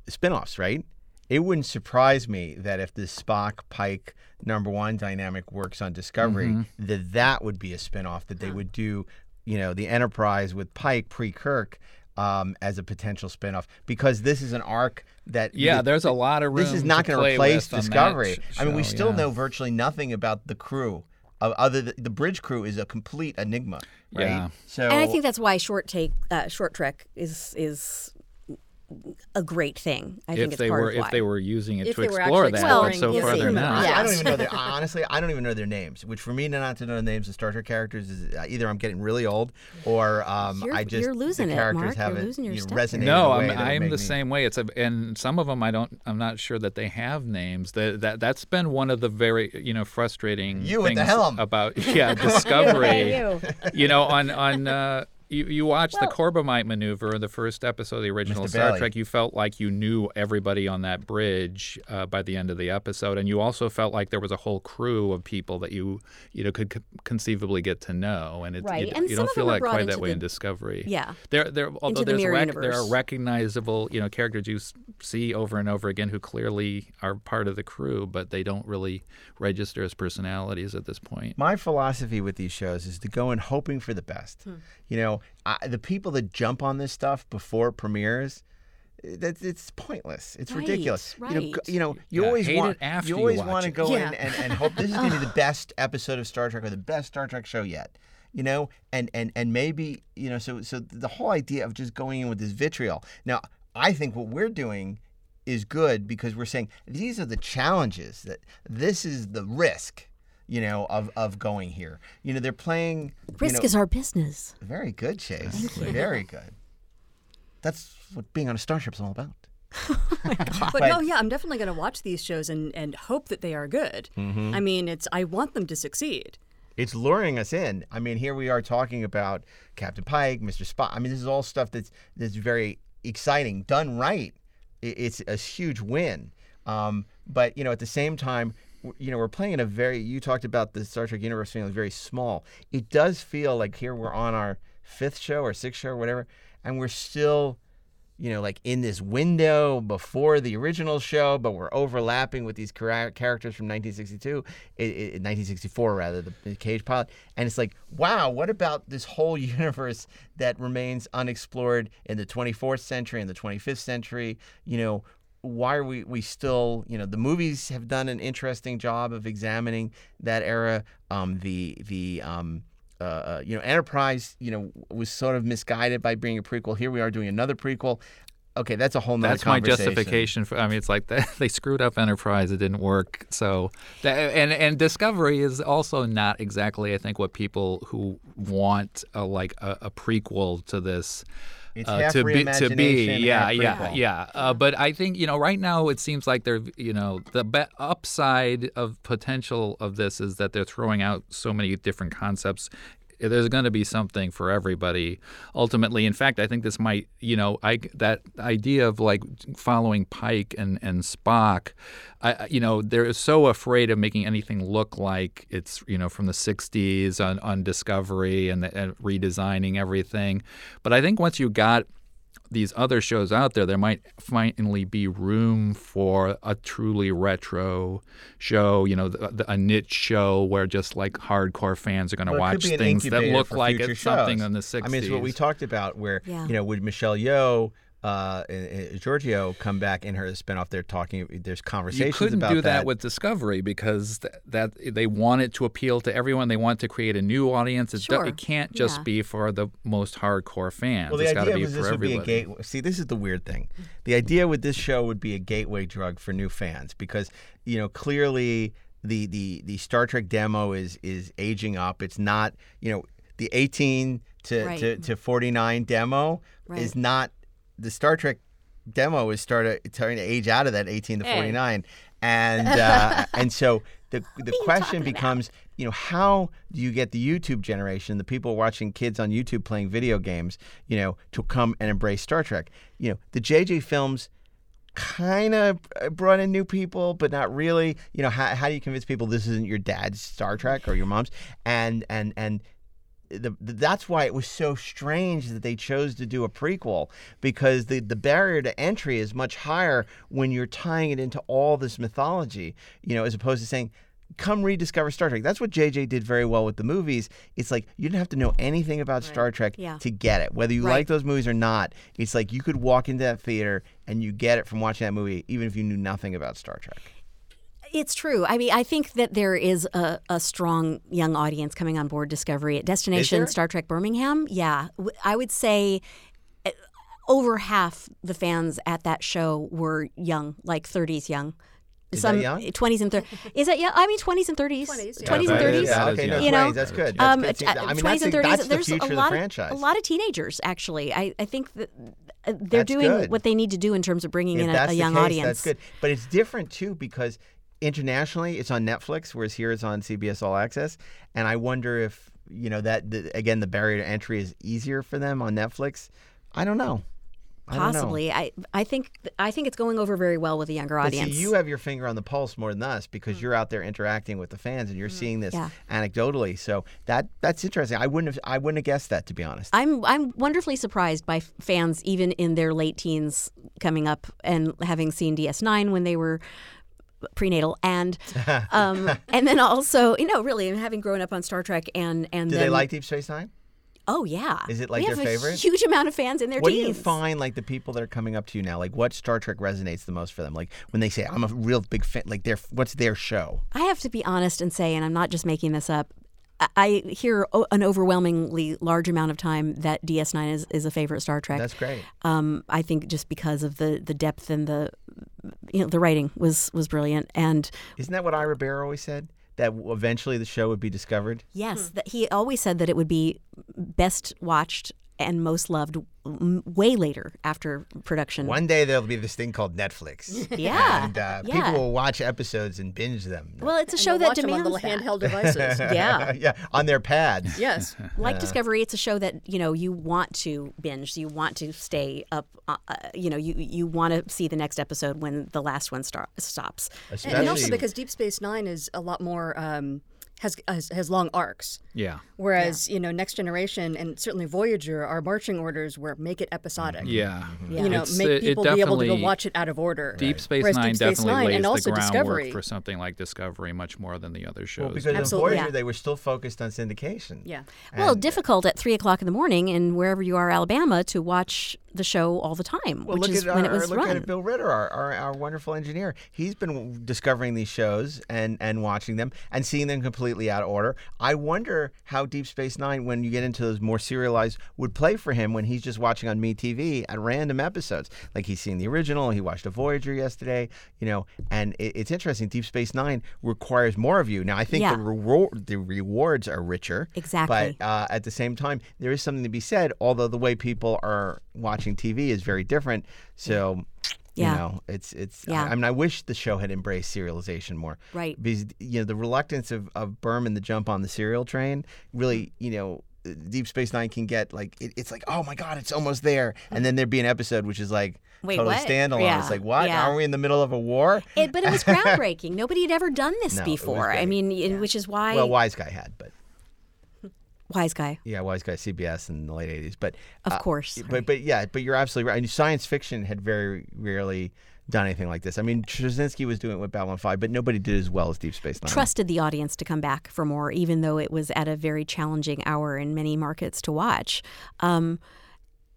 spin-offs, right? It wouldn't surprise me that if the Spock Pike number one dynamic works on Discovery, Mm-hmm. that that would be a spin-off that they would do, you know, the Enterprise with Pike pre-Kirk um, as a potential spin-off because this is an arc that Yeah, that- there's a lot of room. this is not to going to replace with on that Discovery. sh- I mean, we still yeah. know virtually nothing about the crew. Uh, other th- the bridge crew is a complete enigma, right? Yeah. So and I think that's why short take, uh, short trek is is a great thing. I think if it's they part were of if they were using it If to they were explore that, Well, but so far see, they're not. I, I don't even know their (laughs) honestly. I don't even know their names. Which for me, not to know the names of Star Trek characters is uh, either I'm getting really old or um, I just you're losing the it, characters Mark. You're losing your you know, resonated. No, in a way I'm I'm the me- same way. It's a, and some of them I don't. I'm not sure that they have names. That that that's been one of the very you know frustrating You at things the helm. about (laughs) (laughs) yeah Discovery. you. you know on on uh, You, you watched Well- the Corbomite maneuver in the first episode of the original Mr. Star Bailey. Trek. You felt like you knew everybody on that bridge uh, by the end of the episode, and you also felt like there was a whole crew of people that you you know could co- conceivably get to know. And it, Right. you, And you some don't of feel them are like brought quite into that way the- in Discovery. Yeah. There, there. Although the there's mirror rec- there are recognizable, you know, characters you see over and over again who clearly are part of the crew, but they don't really register as personalities at this point. My philosophy with these shows is to go in hoping for the best. Hmm. You know, I, the people that jump on this stuff before premieres, that it's pointless. It's Right, ridiculous. You know, right. go- you know, you Yeah, always want it after you you always watch want to go Yeah. in and, and hope this is going to be the (laughs) best episode of Star Trek or the best Star Trek show yet. You know, and and and maybe you know, so so the whole idea of just going in with this vitriol. Now, I think what we're doing is good because we're saying these are the challenges that this is the risk. You know, of, of going here. You know, they're playing. you Risk know, is our business. very good, Chase. Very good. That's what being on a starship is all about. (laughs) But, But- (laughs) no, yeah, I'm definitely going to watch these shows and, and hope that they are good. Mm-hmm. I mean, it's I want them to succeed. It's luring us in. I mean, here we are talking about Captain Pike, Mr. Spock. I mean, this is all stuff that's that's very exciting. Done right, it's a huge win. Um, but you know, at the same time, you know, we're playing in a very. You talked about the Star Trek universe feeling very small. It does feel like here we're on our fifth show or sixth show or whatever, and we're still you know, like in this window before the original show, but we're overlapping with these characters from 1962, i- i- 1964 rather, the, the Cage pilot. And it's like, wow, what about this whole (laughs) universe that remains unexplored in the 24th century and the 25th century? You know, why are we, we still, you know, the movies have done an interesting job of examining that era. Um, the, the, um, uh, uh, you know, Enterprise, you know, was sort of misguided by being a prequel. Here we are doing another prequel. Okay, that's a whole nother That's my justification for. I mean, it's like (laughs) they, they screwed up Enterprise; it didn't work. So, that, and and Discovery is also not exactly, I think, what people who want a, like a, a prequel to this. It's uh, to be to be yeah yeah yeah uh, but I think you know right now it seems like they're you know the be- upside of potential of this is that they're throwing out so many different concepts there's going to be something for everybody ultimately. In fact i think this might you know i that idea of like following pike and and spock I, you know they're so afraid of making anything look like it's you know from the 60s on, on discovery and, and redesigning everything. But i think once you got these other shows out there, there might finally be room for a truly retro show, you know, the, the, a niche show where just like hardcore fans are going to Well, watch things that look like future it's something shows. in the 60s. I mean, it's what we talked about where, Yeah. you know, would Michelle Yeoh, uh, and- and Georgiou come back in her spinoff? They're talking, there's conversations. you conversations couldn't about do that, with Discovery because th- that they want it to appeal to everyone. They want to create a new audience. It, do- Sure. it can't just Yeah. be for the most hardcore fans. Well, the it's got to idea be was for this would everybody. be a gateway. See, this is the weird thing. The idea with this show would be a gateway drug for new fans because you know clearly the the the Star Trek demo is is aging up. It's not you know the 18 to Right. to, to 49 demo Right. is not the Star Trek demo is started starting to age out of that 18 to Hey. 49 and (laughs) uh, and so the the question talking about? becomes you know how do you get the YouTube generation the people watching kids on YouTube playing video games you know to come and embrace Star Trek you know the JJ films kind of brought in new people but not really you know how, how do you convince people this isn't your dad's Star Trek or your mom's and and and the, that's why it was so strange that they chose to do a prequel because the, the barrier to entry is much higher when you're tying it into all this mythology, you know, as opposed to saying, come rediscover Star Trek. That's what JJ did very well with the movies. It's like you didn't have to know anything about Star Trek Yeah. to get it. Whether you Right. like those movies or not, it's like you could walk into that theater and you get it from watching that movie, even if you knew nothing about Star Trek. It's true. I mean, I think that there is a, a strong young audience coming on board Discovery at Destination? Star Trek Birmingham. Yeah, I would say uh, over half the fans at that show were young, like 30s young. Is that young? 20s and 30s. Is that yeah? I mean 20s and 30s. 20s, yeah. 20s and 30s. Yeah, okay, no. You know, 20s, that's good. That's Um, good. See, uh, I mean, 20s that's, and 30s. that's the there's future a of lot franchise. a lot of teenagers actually. I, I think that uh, they're That's doing good. what they need to do in terms of bringing if in a, that's a the young case, audience. That's good. But it's different too because internationally it's on Netflix, whereas here it's on CBS All Access. And I wonder if you know that the, again the barrier to entry is easier for them on Netflix. I don't know. I don't know. Possibly, I I think I think it's going over very well with the younger But audience. see, you have your finger on the pulse more than us because hmm. you're out there interacting with the fans and you're hmm. seeing this Yeah. anecdotally. So that that's interesting. I wouldn't have I wouldn't have guessed that to be honest. I'm I'm wonderfully surprised by fans even in their late teens coming up and having seen DS9 when they were prenatal and (laughs) um, and then also you know really and having grown up on Star Trek and and Do then, they like Deep Space Nine? oh yeah Is it like we their favorite? a huge amount of fans in their What do you find like the people that are coming up to you now? Like what Star Trek resonates the most for them? Like when they say I'm a real big fan like their what's their show? I have to be honest and say and I'm not just making this up I- I hear an overwhelmingly large amount of time that DS9 is, is a favorite Star Trek. That's great. Um, I think just because of the, the depth and the you know the writing was was brilliant and Isn't that what Ira Behr always said? That eventually the show would be discovered? Yes, hmm. that he always said that it would be best watched and most loved way later after production. One day there'll be this thing called Netflix. (laughs) Yeah, And uh, yeah. people will watch episodes and binge them. well, it's a And show that watch them on demands little that. handheld (laughs) devices. Yeah. (laughs) yeah, on their pads. yes. Like Discovery, it's a show that you know you want to binge. You want to stay up. Uh, uh, you know, you you want to see the next episode when the last one star- stops. And, and also because Deep Space Nine is a lot more um, has, has has long arcs. Yeah. Whereas you know Next Generation and certainly Voyager, our marching orders were make it episodic. Yeah. Yeah. You know, It's, make it people be able to go watch it out of order. Deep Space Whereas Nine Deep Space definitely Nine lays and the also groundwork Discovery. for something like Discovery much more than the other shows. Well, because Absolutely. of Voyager, Yeah. they were still focused on syndication. Yeah. Well, And- difficult at three o'clock in the morning and wherever you are, Alabama, to watch the show all the time, Well, which look is at when our, it was look run. at Bill Ritter, our, our, our wonderful engineer. He's been discovering these shows and, and watching them and seeing them completely out of order. I wonder how Deep Space Nine, when you get into those more serialized, would play for him when he's just watching on MeTV at random episodes. Like he's seen the original, he watched a Voyager yesterday, you know. And it, it's interesting. Deep Space Nine requires more of you. Now, I think Yeah. the reward the rewards are richer. Exactly. But uh, at the same time, there is something to be said. Although the way people are watching TV is very different, so Yeah. you know, it's it's. Yeah. I, I mean, I wish the show had embraced serialization more. Right. Because you know the reluctance of of Berman to jump on the serial train really, mm-hmm. you know. Deep Space Nine can get like it, it's like oh my god it's almost there and then there'd be an episode which is like Wait, totally what? standalone Yeah, it's like what yeah. are we in the middle of a war It, but it was (laughs) groundbreaking. Nobody had ever done this No, before. I mean, y- which is why well Wise Guy had but Wise Guy, yeah Wise Guy CBS in the late '80s but of uh, course. But but yeah, but you're absolutely right. And science fiction had very rarely done anything like this. I mean, Straczynski was doing it with Babylon 5, but nobody did as well as Deep Space Nine. trusted the audience to come back for more, even though it was at a very challenging hour in many markets to watch. Um,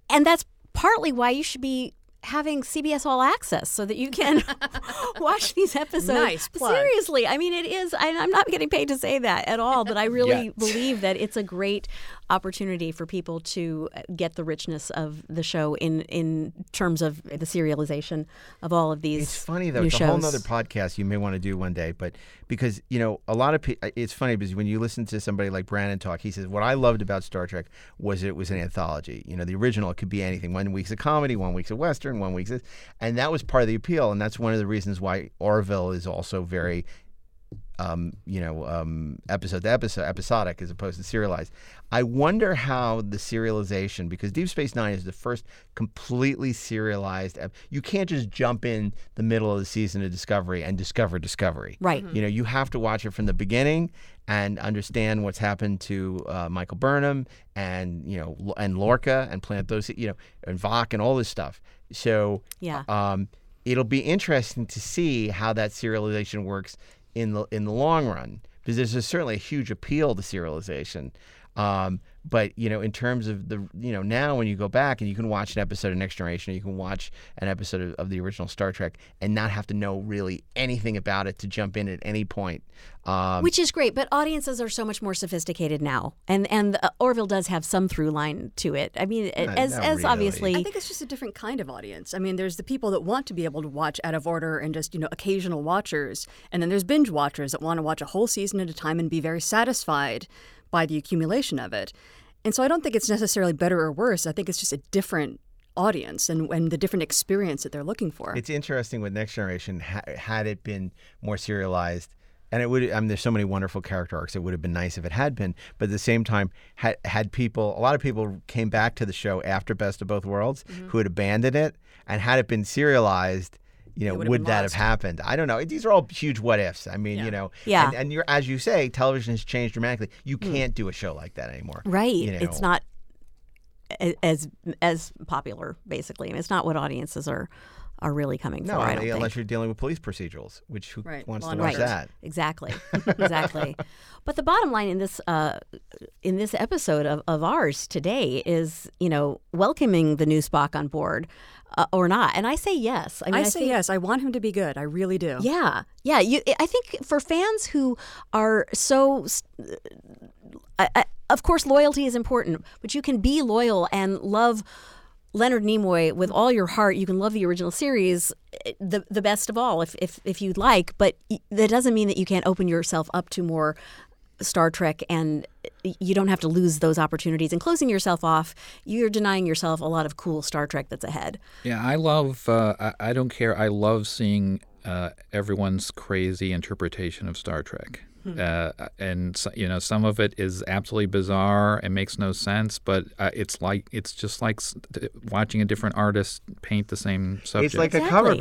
and that's partly why you should be having CBS All Access so that you can (laughs) (laughs) watch these episodes. Nice plug. Seriously, I mean, it is. I, I'm not getting paid to say that at all, but I (laughs) really believe that it's a great opportunity for people to uh, get the richness of the show in in terms of the serialization of all of these. It's funny though. It's a shows. whole nother podcast you may want to do one day, but because you know a lot of people, uh, it's funny because when you listen to somebody like Brannon talk, he says what I loved about Star Trek was it was an anthology. You know, the original it could be anything. One week's a comedy, one week's a western, one week's this, and that was part of the appeal, and that's one of the reasons why Orville is also very um, you know, um, episode to episode, episodic as opposed to serialized. I wonder how the serialization, because Deep Space Nine is the first completely serialized. ep- You can't just jump in the middle of the season of Discovery and discover Discovery. Right. You know, you have to watch it from the beginning and understand what's happened to uh, Michael Burnham and you know and Lorca and Plant those you know and Voq and all this stuff. So Yeah. um, it'll be interesting to see how that serialization works in the in the long run because there's certainly a huge appeal to serialization. Um, but you know, in terms of the you know now when you go back and you can watch an episode of Next Generation, or you can watch an episode of, of the original Star Trek and not have to know really anything about it to jump in at any point. Um, Which is great, but audiences are so much more sophisticated now, and and uh, Orville does have some through line to it. I mean, as not as really. obviously, I think it's just a different kind of audience. I mean, there's the people that want to be able to watch out of order and just, you know, occasional watchers. And then there's binge watchers that want to watch a whole season at a time and be very satisfied by the accumulation of it. And so I don't think it's necessarily better or worse. I think it's just a different audience and, and the different experience that they're looking for. It's interesting with Next Generation. Ha- had it been more serialized, and it would. I mean, there's so many wonderful character arcs. It would have been nice if it had been, but at the same time, had had people. A lot of people came back to the show after Best of Both Worlds Mm-hmm. who had abandoned it, and had it been serialized. You know, would, would have been that have happened? I don't know. These are all huge what ifs. I mean, Yeah. you know, Yeah. And, and you're as you say, television has changed dramatically. You can't do a show like that anymore. Right. You It's not as as popular, basically. I mean, it's not what audiences are are really coming No, for. I unless think. you're dealing with police procedurals, which who Right. wants Law to watch Order. that? Exactly. (laughs) Exactly. but the bottom line in this uh, in this episode of, of ours today is, you know, welcoming the new Spock on board uh, or not. And I say yes. I I, mean, I, say think- yes. I want him to be good. I really do. Yeah, yeah. You, I think for fans who are so, I, I, of course, loyalty is important, but you can be loyal and love Leonard Nimoy with all your heart. You can love the original series, eh, the the best of all, if if if you'd like. But that doesn't mean that you can't open yourself up to more. Star Trek, and you don't have to lose those opportunities. And closing yourself off, you're denying yourself a lot of cool Star Trek that's ahead. Yeah, I love. Uh, I, I don't care. I love seeing uh, everyone's crazy interpretation of Star Trek. Uh, and so- you know, some of it is absolutely bizarre and makes no sense. But uh, it's like it's just like watching a different artist paint the same subject. It's like a cover Exactly.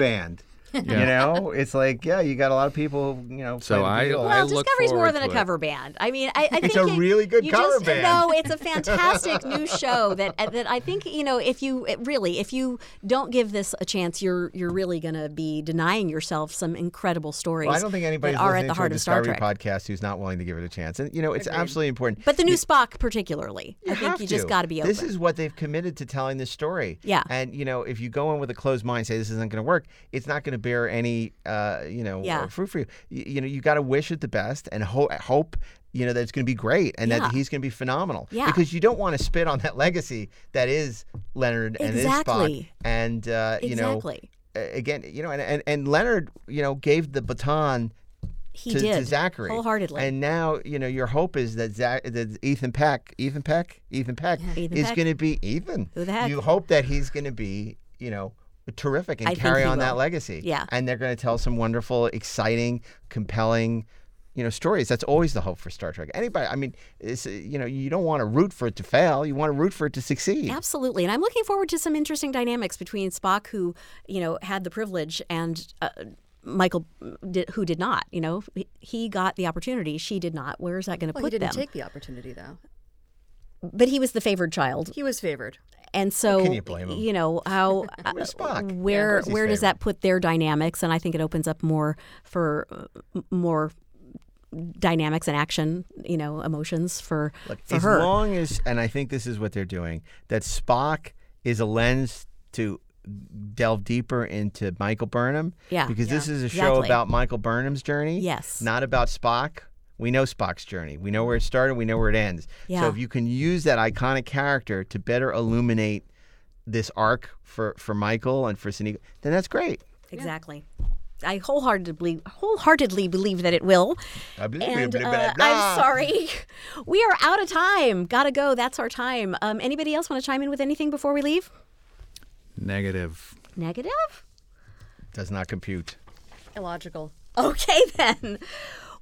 (laughs) band. You know, it's like yeah, you got a lot of people. You know, So I- Beatles. Well, look Discovery's more than a to it. cover band. I mean, I, I think It's a you- really good you cover just, band. No, it's a (laughs) fantastic new show that uh, that I think you know. If you really, if you don't give this a chance, you're you're really going to be denying yourself some incredible stories. Well, I don't think anybody's that are listening at the heart a of Star Discovery Trek. podcast who's not willing to give it a chance. And you know, it's absolutely important. But the new You- Spock, particularly, You I think have you just to. got to be open. This is what they've committed to telling this story. Yeah. And you know, if you go in with a closed mind, say this isn't going to work, it's not going to bear any, uh, you know, Yeah. fruit for you. You, you know, you got to wish it the best and ho- hope. You know that it's going to be great and Yeah. that he's going to be phenomenal. Yeah. Because you don't want to spit on that legacy that is Leonard and. Exactly. And uh, you know, exactly. again, you know, and, and and Leonard, you know, gave the baton He to, did to Zachary wholeheartedly. And now, you know, your hope is that Zach, that Ethan Peck, Ethan Peck, Ethan Peck Ethan is going to be Ethan. Who the heck? You hope that he's going to be, you know, terrific and I carry he on that legacy. Yeah. And they're going to tell some wonderful, exciting, compelling, you know, stories. That's always the hope for Star Trek. Anybody, I mean, it's, you know, you don't want to root for it to fail. You want to root for it to succeed. Absolutely, and I'm looking forward to some interesting dynamics between Spock, who you know had the privilege, and uh, Michael, did, who did not. You know, he- he got the opportunity; she did not. Where is that going to Well, he put didn't them? take the opportunity though. but he was the favored child, He was favored. And so can you blame him? you know how (laughs) uh, was Yeah, where where does that put their dynamics? And I think it opens up more for uh, more dynamics and action, you know, emotions for Look, for as her. long as, and I think this is what they're doing, that Spock is a lens to delve deeper into Michael Burnham. Yeah. Because this is a show Exactly. about Michael Burnham's journey. Yes. Not about Spock. We know Spock's journey. We know where it started. We know where it ends. Yeah. So if you can use that iconic character to better illuminate this arc for, for Michael and for Sonequa, then that's great. Exactly. I wholeheartedly wholeheartedly believe that it will. I believe And it, blah, uh, blah, I'm sorry, (laughs) we are out of time. Gotta go. That's our time. Um, anybody else want to chime in with anything before we leave? Negative. Negative. Does not compute. Illogical. Okay (laughs) then.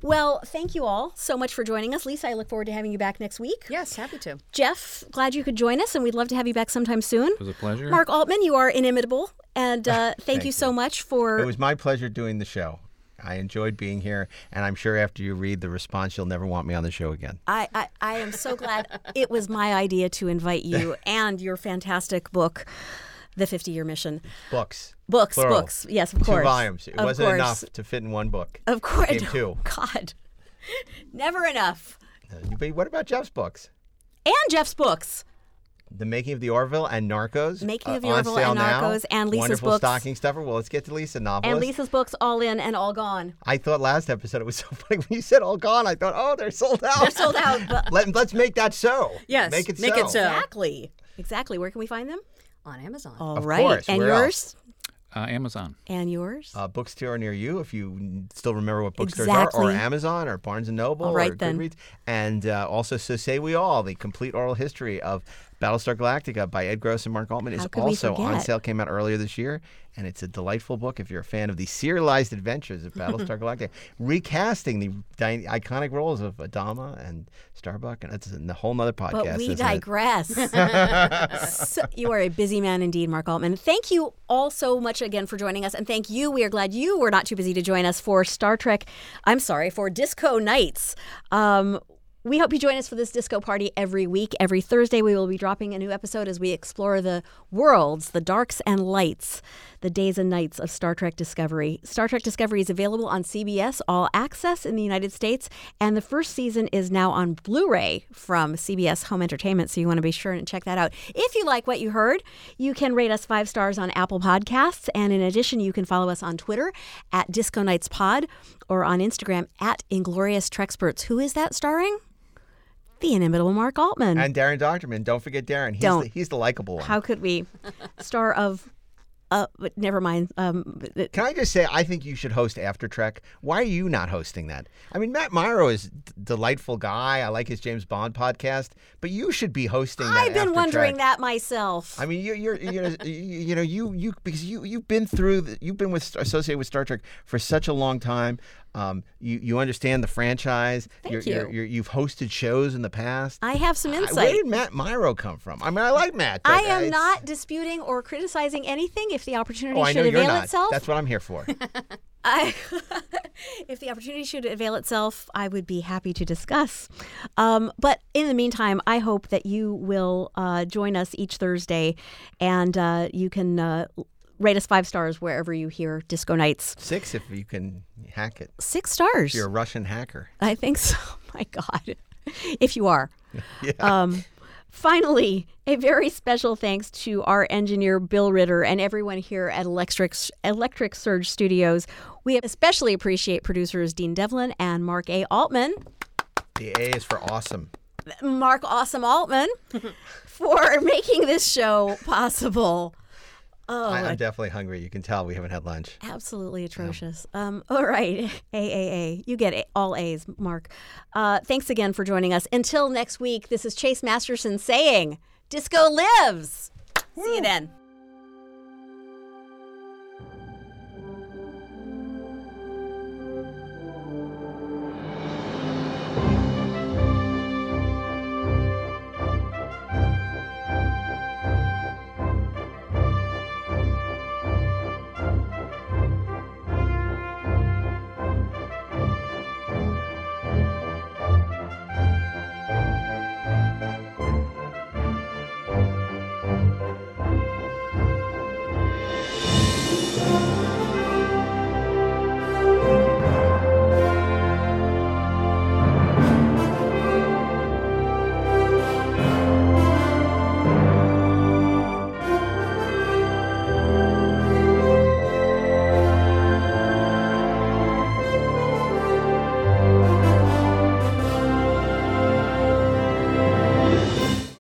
Well, thank you all so much for joining us. Lisa, I look forward to having you back next week. Yes, happy to. Jeff, glad you could join us, and we'd love to have you back sometime soon. It was a pleasure. Mark Altman, you are inimitable, and uh, (laughs) thank, you so much for It was my pleasure doing the show. I enjoyed being here, and I'm sure after you read the response, you'll never want me on the show again. I, I, I am so glad (laughs) it was my idea to invite you (laughs) and your fantastic book, The 50 Year Mission. Books. Books, Plural. books. Yes, of course. Two volumes. It Of wasn't course. enough to fit in one book. Of course. Became (laughs) two. God. Never enough. Uh, But what about Jeff's books? And Jeff's books. The Making of the Orville and Narcos. Making of the uh, Orville and now. Narcos and Lisa's Wonderful books. stocking stuffer. Well, let's get to Lisa novelist. And Lisa's books all in and all gone. I thought last episode it was (laughs) so funny when you said all gone. I thought, oh, they're sold out. They're sold out. But (laughs) Let, let's make that so. Yes, Make it make so. it so. exactly. Exactly. Where can we find them? On Amazon. All Of right. course. And Where yours? else? Uh, Amazon. And yours? Uh, bookstore near you, if you still remember what bookstores are, or Amazon, or Barnes and Noble, All or then. Goodreads, and uh, also so say we all, the complete oral history of Battlestar Galactica by Ed Gross and Mark Altman is How could we also on sale. Came out earlier this year, and it's a delightful book if you're a fan of the serialized adventures of (laughs) Battlestar Galactica, recasting the dy- iconic roles of Adama and Starbuck, and it's a whole nother podcast. But we digress. (laughs) So- you are a busy man indeed, Mark Altman. Thank you all so much again for joining us. And thank you. We are glad you were not too busy to join us for Star Trek. I'm sorry, for Disco Nights. Um, we hope you join us for this disco party every week. Every Thursday, we will be dropping a new episode as we explore the worlds, the darks and lights, the days and nights of Star Trek Discovery. Star Trek Discovery is available on CBS All Access in the United States, and the first season is now on Blu ray from CBS Home Entertainment, so you want to be sure and check that out. If you like what you heard, you can rate us five stars on Apple Podcasts, and in addition, you can follow us on Twitter at Disco Nights Pod or on Instagram at Inglorious Treksperts. Who is that starring? The inimitable Mark Altman. And Daren Dochterman. Don't forget Daren. He's Don't. The, he's the likable one. How could we? Star of, uh, but never mind. Um, th- Can I just say, I think you should host After Trek. Why are you not hosting that? I mean, Matt Mira is d- delightful guy. I like his James Bond podcast, but you should be hosting that. I've been After wondering Trek. that myself. I mean, you're, you're you know, (laughs) you, you know, you you because you you've been through, the, you've been with associated with Star Trek for such a long time. Um, you you understand the franchise. Thank you're, you. You're, you've hosted shows in the past. I have some I- Where did Matt Mira come from? I mean, I like Matt. I am it's- not disputing or criticizing anything. If the opportunity Oh, I should avail itself, That's what I'm here for. (laughs) I, (laughs) if the opportunity should avail itself, I would be happy to discuss. Um, but in the meantime, I hope that you will uh, join us each Thursday, and uh, you can uh, rate us five stars wherever you hear Disco Nights. Six, if you can hack it. Six stars. If You're a Russian hacker. I think so. (laughs) my God. (laughs) if you are. (laughs) Yeah. Um, finally, a very special thanks to our engineer, Bill Ritter, and everyone here at Electric, Electric Surge Studios. We especially appreciate producers Dean Devlin and Mark A. Altman. the A is for awesome. Mark Awesome Altman for making this show possible. Oh, I, I'm definitely hungry. You can tell we haven't had lunch. Absolutely atrocious. Um, (laughs) all right, AAA. You get a- all A's, Mark. Uh, thanks again for joining us. Until next week, this is Chase Masterson saying, Disco lives. See you then.